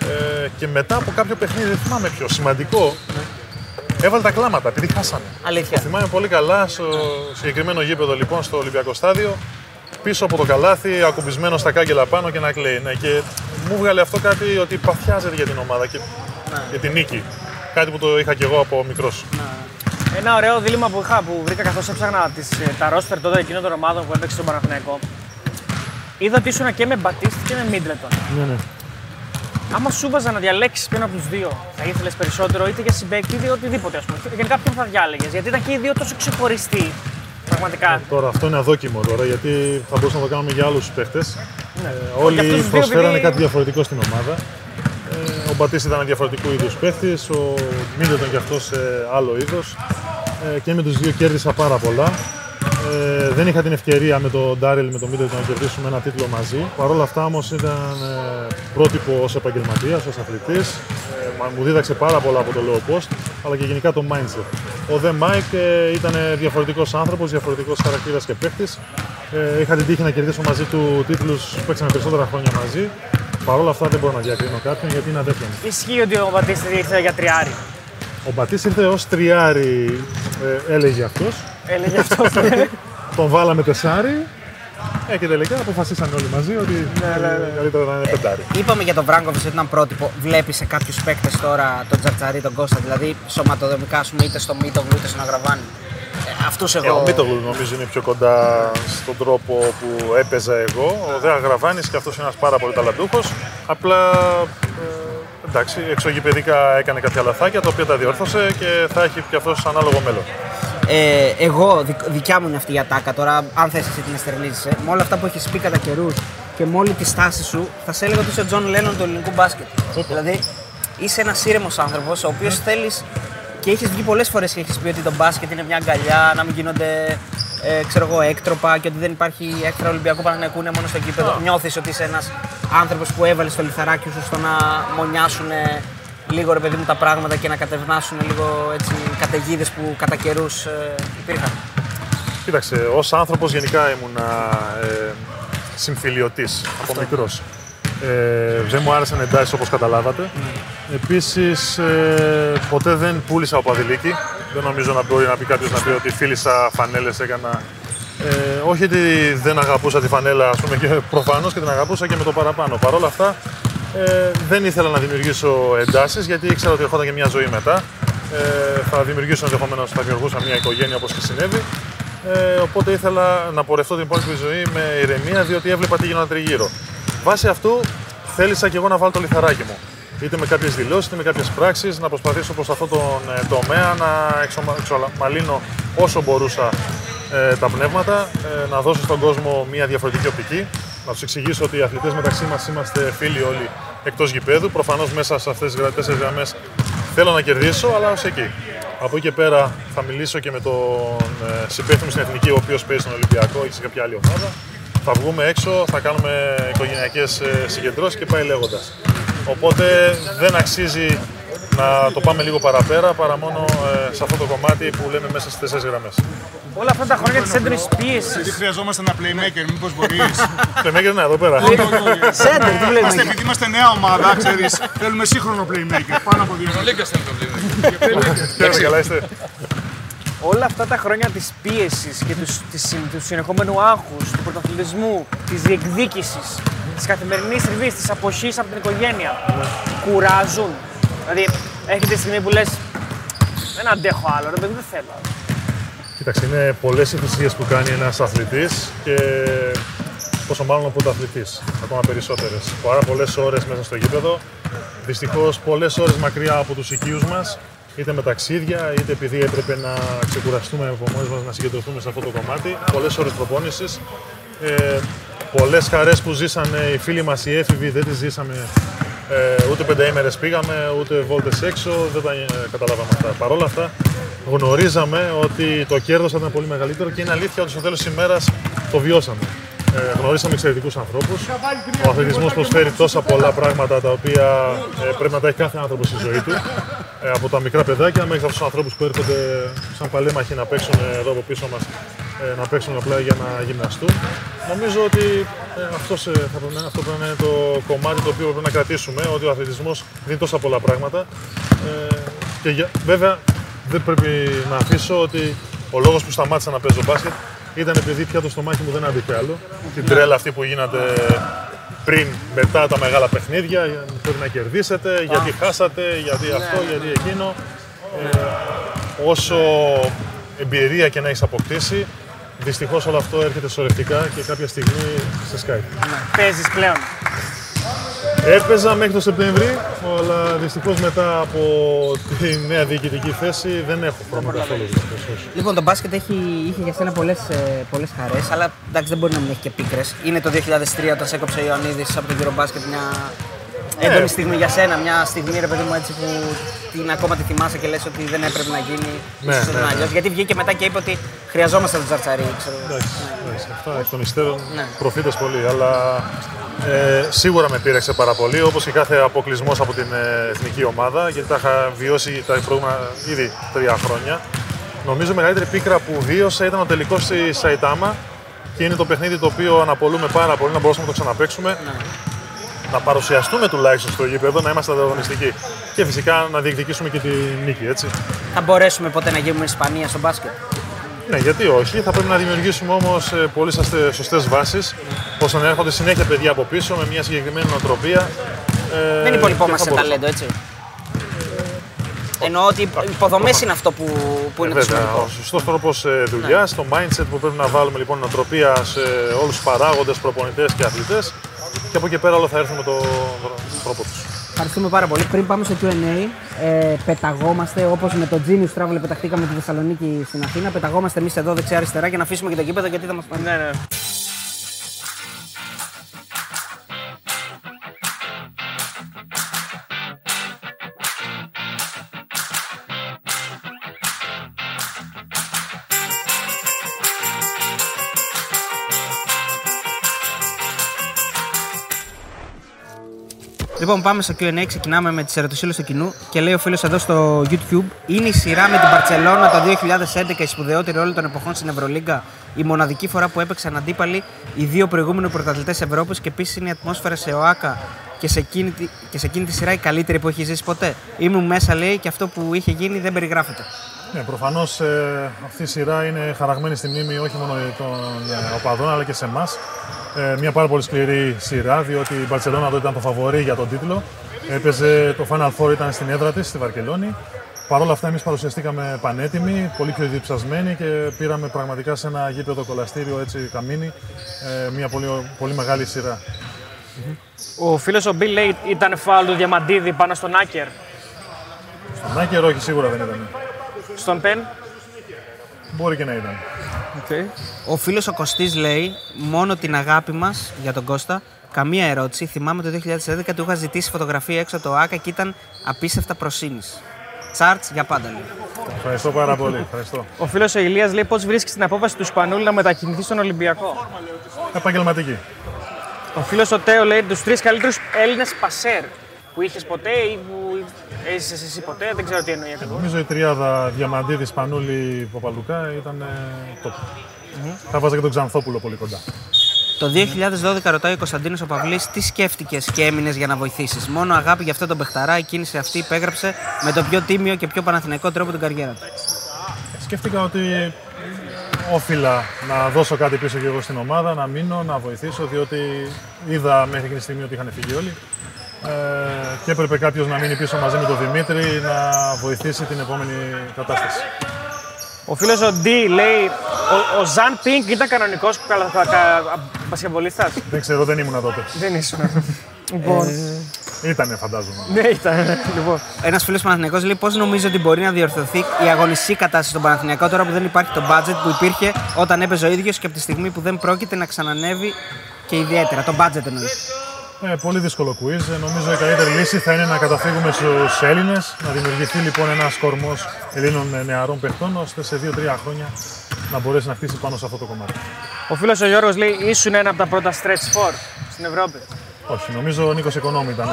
Ε, και μετά από κάποιο παιχνίδι, δεν θυμάμαι ποιο, σημαντικό, έβαλε τα κλάματα επειδή χάσανε. Αλήθεια. Θυμάμαι πολύ καλά στο συγκεκριμένο γήπεδο λοιπόν στο Ολυμπιακό Στάδιο, πίσω από το καλάθι, ακουμπισμένος στα κάγκελα πάνω και να κλαίει. Ναι, και μου βγάλε αυτό κάτι ότι παθιάζεται για την ομάδα και για την νίκη. Κάτι που το είχα κι εγώ από μικρός. Ένα ωραίο δίλημα που είχα που βρήκα καθώς έψαχνα τις, ε, τα ρόστερ τότε εκείνων των ομάδων που έπαιξε στον Παναθηναϊκό. Είδα ότι ήσουν και με Μπατίστη και με Μίτλετον. Ναι, ναι. Άμα σου βάζα να διαλέξεις ποιον από τους δύο, θα ήθελες περισσότερο είτε για συμπέκτη είτε οτιδήποτε. Ας πούμε. Γενικά ποιον θα διάλεγες. Γιατί ήταν και οι δύο τόσο ξεχωριστοί. Πραγματικά. Τώρα αυτό είναι αδόκιμο τώρα γιατί θα μπορούσαμε να το κάνουμε για άλλους παίχτες. Ναι. Ε, Για όλοι αυτούς τους δύο, προσφέρανε επειδή- κάτι διαφορετικό στην ομάδα. Ε, ο Μπατίστη ήταν διαφορετικού είδους παίχτης, ο Μίλτον και αυτός άλλο είδος. Ε, και με τους δύο κέρδισα πάρα πολλά. Ε, δεν είχα την ευκαιρία με τον Ντάριλ, με τον Μίλτον να κερδίσουμε ένα τίτλο μαζί. Παρ' όλα αυτά όμως ήταν ε, πρότυπο ως επαγγελματίας, ως αθλητής. Ε, μα- μου δίδαξε πάρα πολλά από το low post, αλλά και γενικά το mindset. Ο δε Μάικ ε, ήταν διαφορετικός άνθρωπος, διαφορετικός χαρακτήρας και παίχτης. Ε, είχα την τύχη να κερδίσω μαζί του τίτλους που παίξαμε περισσότερα χρόνια μαζί. Παρ' όλα αυτά δεν μπορώ να διακρίνω κάποιον γιατί είναι αδέρφια μου. Ισχύει ότι ο Μπατίστη ήρθε για τριάρι. Ο Μπατής ήρθε ως τριάρι, ε, έλεγε αυτός. Έλεγε αυτός. Τον βάλαμε τεσάρι. Ε, και τελικά αποφασίσαμε όλοι μαζί ότι ε, καλύτερα να είναι πεντάρι. Είπαμε για τον Βράγκοβιτς ότι ήταν πρότυπο. Βλέπεις σε κάποιους παίκτες τώρα τον Τζαρτζαρί, τον Κώστα, δηλαδή σωματοδομικά, ας πούμε, είτε στο Μίτογλου είτε στον Αγραβάνη. Ε, Αυτούς Ε, εγώ. ο Μίτογλου νομίζω είναι πιο κοντά στον τρόπο που έπαιζα εγώ. Ο δε Αγραβάνης και αυτός είναι ένας πάρα πολύ ταλαντούχος. Απλά ε, εντάξει, εξωγηπαιδικά έκανε κάποια λαθάκια τα οποία τα διόρθωσε και θα έχει και αυτός ανάλογο μέλλον. Ε, εγώ, δικ- δικιά μου είναι αυτή η ατάκα τώρα, αν θες εσύ την εστερνίζεσαι, με όλα αυτά που έχεις πει κατά καιρούς και με όλη τη στάση σου θα σε έλεγα ότι είσαι ο Τζον Λένον του ελληνικού μπάσκετ. Δηλαδή είσαι ένας ήρεμος άνθρωπος ο οποίος θέλεις και έχεις βγει πολλές φορές και έχεις πει ότι το μπάσκετ είναι μια αγκαλιά, να μην γίνονται ε, ξέρω εγώ, έκτροπα και ότι δεν υπάρχει έκτρα Ολυμπιακού Παναγιακού, είναι μόνο στο κήπεδο. Νιώθεις ότι είσαι ένας άνθρωπος που έβαλες στο λιθαράκι σου στο να μονιάσουν λίγο ρε παιδί μου τα πράγματα και να κατευνάσουν λίγο έτσι καταιγίδες που κατά καιρούς ε, υπήρχαν. Κοίταξε, ως άνθρωπος γενικά ήμουν ε, συμφιλιωτής από μικρός. Ε, δεν μου άρεσαν εντάσεις όπως καταλάβατε. Mm. Επίσης, ε, ποτέ δεν πούλησα από αδηλίκη. Δεν νομίζω να μπορεί να πει κάποιος να πει ότι φίλησα φανέλες, έκανα. Ε, όχι ότι δεν αγαπούσα τη φανέλα, ας πούμε, και προφανώς και την αγαπούσα και με το παραπάνω. Παρ' όλα αυτά, ε, δεν ήθελα να δημιουργήσω εντάσεις γιατί ήξερα ότι ερχόταν και μια ζωή μετά. Ε, θα δημιουργήσω ενδεχομένως, θα δημιουργούσα μια οικογένεια όπως και συνέβη. Ε, οπότε ήθελα να πορευτώ την υπόλοιπη ζωή με ηρεμία, διότι έβλεπα τι γινόταν τριγύρω. Βάσει αυτού, θέλησα και εγώ να βάλω το λιθαράκι μου. Είτε με κάποιες δηλώσεις, είτε με κάποιες πράξεις, να προσπαθήσω προς αυτόν τον ε, τομέα να εξομαλύνω όσο μπορούσα ε, τα πνεύματα, ε, να δώσω στον κόσμο μια διαφορετική οπτική, να τους εξηγήσω ότι οι αθλητές μεταξύ μας είμαστε φίλοι όλοι εκτός γηπέδου. Προφανώς μέσα σε αυτές τις τέσσερι γραμμές θέλω να κερδίσω, αλλά ως εκεί. Από εκεί και πέρα θα μιλήσω και με τον ε, συμπέθυνο στην Εθνική, ο οποίος παίζει στον Ολυμπιακό ή σε κάποια άλλη ομάδα. Θα βγούμε έξω, θα κάνουμε οικογενειακές ε, συγκεντρώσεις και πάει λέγοντας. Οπότε δεν αξίζει να το πάμε λίγο παραπέρα παρά μόνο ε, σε αυτό το κομμάτι που λέμε μέσα στις τέσσερις γραμμές. Όλα αυτά τα χρόνια της έντονη πίεσης. Γιατί χρειαζόμαστε ένα playmaker, μήπως μπορείς; playmaker, ναι, εδώ πέρα. Σέντερ, τι βλέπουμε. Επειδή είμαστε νέα ομάδα, ξέρεις, θέλουμε σύγχρονο playmaker. Πάνω από δύο. Λίγκα θέλει το playmaker. Χαίρετε, καλά είστε. Όλα αυτά τα χρόνια της πίεσης και τους, της, του συνεχόμενου άγχους, του πρωταθλητισμού, της διεκδίκησης, της καθημερινής τριβή, της αποχής από την οικογένεια, κουράζουν. Δηλαδή, έχετε τη στιγμή που λες: Δεν αντέχω άλλο, ρε παιδί, δεν θέλω. άλλο». Κοίταξε, είναι πολλές οι θυσίε που κάνει ένας αθλητής και πόσο μάλλον ο πρωταθλητή. Ακόμα περισσότερες. Πάρα πολλές ώρες μέσα στο γήπεδο. Δυστυχώς πολλές ώρες μακριά από τους οικείους μας, είτε με ταξίδια, είτε επειδή έπρεπε να ξεκουραστούμε από μόνοι μας να συγκεντρωθούμε σε αυτό το κομμάτι. Πολλές ώρες προπόνησης. Ε, πολλές χαρές που ζήσανε οι φίλοι μας οι έφηβοι δεν τις ζήσαμε. Ε, ούτε πενταήμερε πήγαμε, ούτε βόλτες έξω, δεν τα ε, καταλάβαμε αυτά. Παρ' όλα αυτά, γνωρίζαμε ότι το κέρδος θα ήταν πολύ μεγαλύτερο και είναι αλήθεια ότι στο τέλος της ημέρας το βιώσαμε. Ε, γνωρίσαμε εξαιρετικούς ανθρώπους. Ο αθλητισμός προσφέρει τόσα πολλά πράγματα τα οποία ε, πρέπει να τα έχει κάθε άνθρωπος στη ζωή του. Ε, από τα μικρά παιδάκια μέχρι αυτούς τους ανθρώπους που έρχονται σαν παλέμαχοι να παίξουν εδώ από πίσω μας, ε, να παίξουν απλά για να γυμναστούν. Νομίζω ότι ε, αυτός, ε, θα πρέπει, να- αυτό πρέπει να είναι το κομμάτι το οποίο πρέπει να κρατήσουμε, ότι ο αθλητισμός δίνει τόσα πολλά πράγματα. Ε, και για- βέβαια δεν πρέπει να αφήσω ότι ο λόγος που σταμάτησα να παίζω μπάσκετ ήταν επειδή πια το στομάχι μου δεν άντεχε άλλο. Την τρέλα αυτή που γίνατε πριν, μετά τα μεγάλα παιχνίδια, πρέπει να κερδίσετε, γιατί χάσατε, γιατί αυτό, γιατί εκείνο. Ε, όσο εμπειρία και να έχεις αποκτήσει, δυστυχώς όλο αυτό έρχεται σωρευτικά και κάποια στιγμή σε σκάει. Παίζεις πλέον. Έπαιζα μέχρι το Σεπτέμβρη, αλλά δυστυχώς μετά από τη νέα διοικητική θέση δεν έχω χρόνο καθόλου. δυστυχώς, όχι. Λοιπόν, το μπάσκετ έχει, είχε για σένα πολλές πολλές χαρές, αλλά εντάξει, δεν μπορεί να μην έχει και πίκρες. Είναι το 2003 όταν σε έκοψε ο Ιωαννίδης από τον κύριο μπάσκετ μια έντονη στιγμή για σένα. Μια στιγμή, ρε παιδί μου, έτσι που την ακόμα τη θυμάσαι και λες ότι δεν έπρεπε να γίνει. Ναι, ίσως ναι, ήταν ναι. αλλιώς. Γιατί βγήκε μετά και είπε ότι χρειαζόμαστε τον Τζαρτσαρί. Ξέρω. εγώ. Εντάξει, εντάξει, αυτά εκ των υστέρων Ναι. προφήτες πολύ, αλλά ε, σίγουρα με πείραξε πάρα πολύ, όπως και κάθε αποκλεισμός από την ε, εθνική ομάδα, γιατί τα είχα βιώσει τα προηγούμενα ήδη τρία χρόνια. Νομίζω η μεγαλύτερη πίκρα που βίωσα ήταν ο τελικός στη Σαϊτάμα και είναι το παιχνίδι το οποίο αναπολούμε πάρα πολύ να μπορούσαμε να το ξαναπαίξουμε. Να παρουσιαστούμε τουλάχιστον στο γήπεδο, να είμαστε ανταγωνιστικοί. Και φυσικά να διεκδικήσουμε και τη νίκη, έτσι. Θα μπορέσουμε ποτέ να γίνουμε Ισπανία στο μπάσκετ; Ναι, γιατί όχι. Θα πρέπει να δημιουργήσουμε όμως πολύ σωστές βάσεις, ώστε να έρχονται συνέχεια παιδιά από πίσω με μια συγκεκριμένη νοοτροπία. Ε, δεν και υπολοιπόμαστε θα μπορούσαμε. ταλέντο, έτσι. Εννοώ ότι οι υποδομές είναι αυτό που, που είναι Ε, το βέβαια, σημαντικό. ο σωστός τρόπος δουλειάς, το mindset που πρέπει να βάλουμε λοιπόν νοοτροπία σε όλους τους παράγοντες, προπονητές και αθλητές. Και από εκεί πέρα όλα θα έρθουν με τον τρόπο τους. Ευχαριστούμε πάρα πολύ. Πριν πάμε στο QA, ε, πεταγόμαστε όπως με το Genius Travel πεταχτήκαμε τη Θεσσαλονίκη στην Αθήνα. Πεταγόμαστε εμείς εδώ δεξιά-αριστερά για να αφήσουμε και το κήπεδο γιατί θα μας πάνε. Ναι, ναι. Λοιπόν, πάμε στο QA. Ξεκινάμε με τις ερωτησίλες του κοινού. Και λέει ο φίλος εδώ στο YouTube: Είναι η σειρά με την Παρσελόνα το 2011 η σπουδαιότερη όλων των εποχών στην Ευρωλίγκα. Η μοναδική φορά που έπαιξαν αντίπαλοι οι δύο προηγούμενοι πρωταθλητές Ευρώπης και επίσης είναι η ατμόσφαιρα σε ΟΑΚΑ και σε, εκείνη, τη- και σε εκείνη τη σειρά η καλύτερη που έχει ζήσει ποτέ. Ήμουν μέσα, λέει, και αυτό που είχε γίνει δεν περιγράφεται. Ναι, προφανώς αυτή η σειρά είναι χαραγμένη στη μνήμη όχι μόνο των ε, οπαδών αλλά και σε εμάς. Ε, μια πάρα πολύ σκληρή σειρά, διότι η Μπαρσελόνα τότε ήταν το φαβορή για τον τίτλο. Έπαιζε το Final Four, ήταν στην έδρα της, στη Βαρκελόνη. Παρ' όλα αυτά, εμείς παρουσιαστήκαμε πανέτοιμοι, πολύ πιο διψασμένοι και πήραμε πραγματικά σε ένα γήπεδο κολαστήριο έτσι καμίνι ε, μια πολύ, πολύ μεγάλη σειρά. Ο φίλος ο Μπιλ λέει ήταν φάουλ του Διαμαντίδη πάνω στον Άκερ. Στον Άκερ, όχι, σίγουρα δεν ήταν. Στον Πεν; Μπορεί και να ήταν. Ο φίλος ο Κωστής λέει: Μόνο την αγάπη μας για τον Κώστα. Καμία ερώτηση. Θυμάμαι το 2011 του είχα ζητήσει φωτογραφία έξω από το ΑΚΑ και ήταν απίστευτα προσύνης. Τσάρτς για πάντα λέει. Ευχαριστώ πάρα πολύ. Ευχαριστώ. Ο φίλος ο Ηλίας λέει πώς βρίσκεις την απόφαση του Σπανούλη να μετακινηθεί στον Ολυμπιακό; Επαγγελματική. Ο φίλος ο Τέο λέει τους τρεις καλύτερους Έλληνες πασέρ που είχες ποτέ ή που έζησε εσύ ποτέ. Δεν ξέρω τι εννοεί ακριβώς. Νομίζω η τριάδα Διαμαντίδης, Πανούλη, Παπαλουκά ήταν ε, top. Θα βάζα και τον Ξανθόπουλο πολύ κοντά. Το 2012 ρωτάει ο Κωνσταντίνος ο Παυλής τι σκέφτηκες και έμεινες για να βοηθήσεις; Μόνο αγάπη για αυτόν τον παιχταρά, η κίνηση αυτή υπέγραψε με τον πιο τίμιο και πιο παναθηναϊκό τρόπο την καριέρα του. Σκέφτηκα ότι όφιλα να δώσω κάτι πίσω και εγώ στην ομάδα, να μείνω, να βοηθήσω, διότι είδα μέχρι εκείνη τη στιγμή ότι είχαν φύγει όλοι. Ε, και έπρεπε κάποιος να μείνει πίσω μαζί με τον Δημήτρη να βοηθήσει την επόμενη κατάσταση. Ο φίλος ο Ντι λέει ο, ο Ζαν Πίνκ ήταν κανονικός μπασκετμπολίστα. Δεν ξέρω, δεν ήμουν τότε. Δεν ήσουν. λοιπόν. Ήτανε, φαντάζομαι. Ναι, ήταν. Λοιπόν. Ένας φίλος Παναθηναϊκός λέει πώς νομίζω ότι μπορεί να διορθωθεί η αγωνιστική κατάσταση στον Παναθηναϊκό τώρα που δεν υπάρχει το budget που υπήρχε όταν έπαιζε ο ίδιος και από τη στιγμή που δεν πρόκειται να ξανανεύει και ιδιαίτερα. Το budget εννοείς; Ε, πολύ δύσκολο quiz. Ε, Νομίζω η καλύτερη λύση θα είναι να καταφύγουμε στους Έλληνες, να δημιουργηθεί λοιπόν ένας κορμός Ελλήνων ε, νεαρών παιχτών, ώστε σε 2-3 χρόνια να μπορέσει να χτίσει πάνω σε αυτό το κομμάτι. Ο φίλος ο Γιώργος λέει ήσουν ένα από τα πρώτα stretch four στην Ευρώπη. Όχι, νομίζω ο Νίκος Οικονόμη ήταν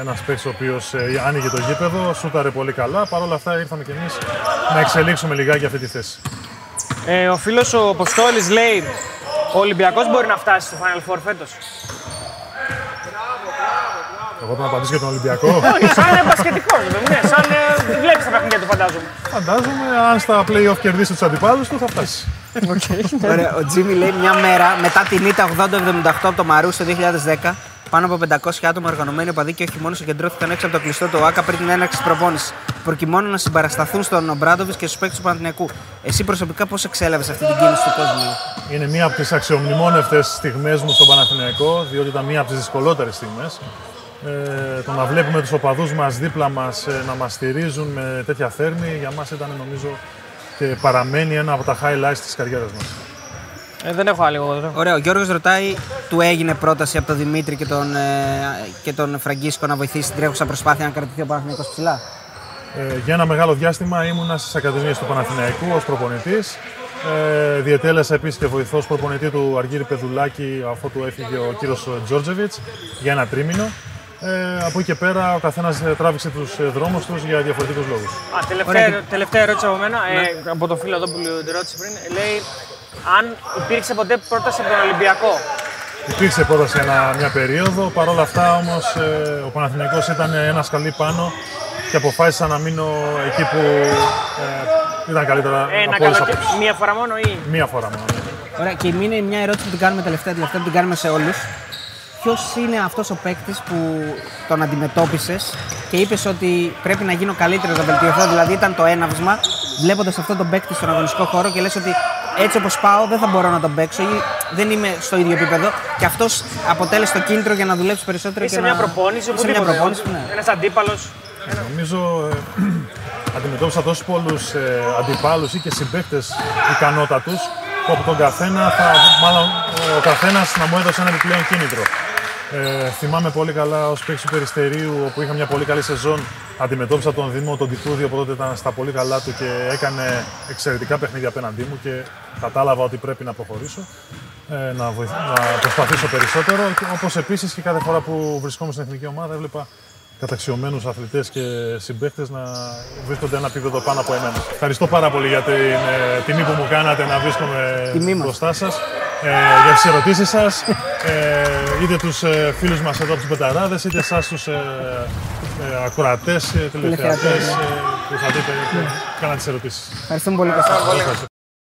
ένας παίκτης ο οποίος άνοιγε το γήπεδο, σούταρε πολύ καλά. Παρ' όλα αυτά ήρθαμε κι εμείς να εξελίξουμε λιγάκι αυτή τη θέση. Ε, ο φίλος ο Αποστόλης λέει ο Ολυμπιακός μπορεί να φτάσει στο Final Four φέτος. Εγώ θα απαντήσω για τον Ολυμπιακό. Όχι, σαν μπασκετικό, ναι, σαν βλέπεις τα παιχνίδια του, φαντάζομαι. Φαντάζομαι αν στα playoff κερδίσει τους αντιπάλους του θα φτάσει. Ωραία, ο Τζίμι λέει μια μέρα μετά την ήττα 80-78 από το Μαρού το 2010, πάνω από 500 άτομα οργανωμένοι οπαδοί και όχι μόνο συγκεντρώθηκαν έξω από το κλειστό του ΟΑΚΑ πριν την έναρξη της προπόνησης, προκειμένου να συμπαρασταθούν στον Ομπράντοβιτς και στους παίκτες του Παναθηναϊκού. Εσύ προσωπικά πώς εξέλαβες αυτή την κίνηση του κόσμου; Είναι μία από τις αξιομνημόνευτες στιγμές μου στο Παναθηναϊκό, διότι ήταν μία από τις δυσκολότερες στιγμές. Ε, το να βλέπουμε τους οπαδούς μας δίπλα μας να μας στηρίζουν με τέτοια θέρμη, για μας ήταν νομίζω και παραμένει ένα από τα highlights της καριέρας μας. Ε, δεν έχω άλλη εγώ εδώ. Ωραία, ο Γιώργος ρωτάει, του έγινε πρόταση από τον Δημήτρη και τον, ε, και τον Φραγκίσκο να βοηθήσει την τρέχουσα προσπάθεια να κρατηθεί ο Παναθηναϊκός ψηλά; Ε, για ένα μεγάλο διάστημα ήμουνα στις Ακαδημίες του Παναθηναϊκού ως προπονητής. Ε, διετέλεσα επίσης και βοηθός προπονητή του Αργύρη Πεδουλάκη αφού του έφυγε ο κύριος Τζόρτζεβιτς για ένα τρίμηνο. Ε, από εκεί και πέρα ο καθένας τράβηξε τους δρόμους τους για διαφορετικούς λόγους. Α, τελευταία, τελευταία ερώτηση από μένα, ε, από τον φίλο εδώ που την ρώτησε πριν. Λέει αν υπήρξε ποτέ πρόταση από τον Ολυμπιακό; Υπήρξε πρόταση ένα, μια περίοδο. Παρ' όλα αυτά όμως ε, ο Παναθηναϊκός ήταν ένας σκαλί πάνω και αποφάσισα να μείνω εκεί που ε, ήταν καλύτερα Ένα από όλες καλό απόψεις. μία φορά μόνο ή; Μία φορά μόνο. ναι. Ωραία, και είναι μια ερώτηση που την κάνουμε τελευταία, τελευταία που την κάνουμε σε όλους. Ποιος είναι αυτός ο παίκτης που τον αντιμετώπισες και είπες ότι πρέπει να γίνω καλύτερο να βελτιωθώ. Δηλαδή ήταν το έναυσμα βλέποντας αυτόν τον παίκτη στον αγωνιστικό χώρο και λες ότι έτσι όπως πάω δεν θα μπορώ να τον παίξω ή δεν είμαι στο ίδιο επίπεδο. Και αυτός αποτέλεσε το κίνητρο για να δουλέψει περισσότερο Ή και σε να... μια προπόνηση, σε μια οπουδήποτε. προπόνηση, ναι. Ένας αντίπαλος. Νομίζω ε, αντιμετώπισα τόσους πολλούς ε, αντιπάλους ή και συμπαίκτες ικανότατους που από τον καθένα, θα, μάλλον ο καθένας να μου έδωσε ένα επιπλέον κίνητρο. Ε, θυμάμαι πολύ καλά ως παίκτης του Περιστερίου, όπου είχα μια πολύ καλή σεζόν. Αντιμετώπισα τον Δήμο τον Ντικούδη, από τότε ήταν στα πολύ καλά του και έκανε εξαιρετικά παιχνίδια απέναντί μου και κατάλαβα ότι πρέπει να προχωρήσω. ε, να, βοηθ... να προσπαθήσω περισσότερο. Όπως επίσης και κάθε φορά που βρισκόμουν στην εθνική ομάδα, έβλεπα καταξιωμένους αθλητές και συμπαίχτες να βρίσκονται ένα επίπεδο πάνω από εμένα. Ευχαριστώ πάρα πολύ για την ε, τιμή που μου κάνατε να βρίσκομαι Τιμή μας. μπροστά σας. Ε, για τις ερωτήσεις σας, ε, είτε τους ε, φίλους μας εδώ από τους Betarades, είτε εσάς τους ε, ε, ακροατές, τηλεθεατές Τηλεθεατές, ναι. ε, που θα δείτε και κάνατε τις ερωτήσεις. Ευχαριστούμε πολύ, Κώστα. Ευχαριστώ.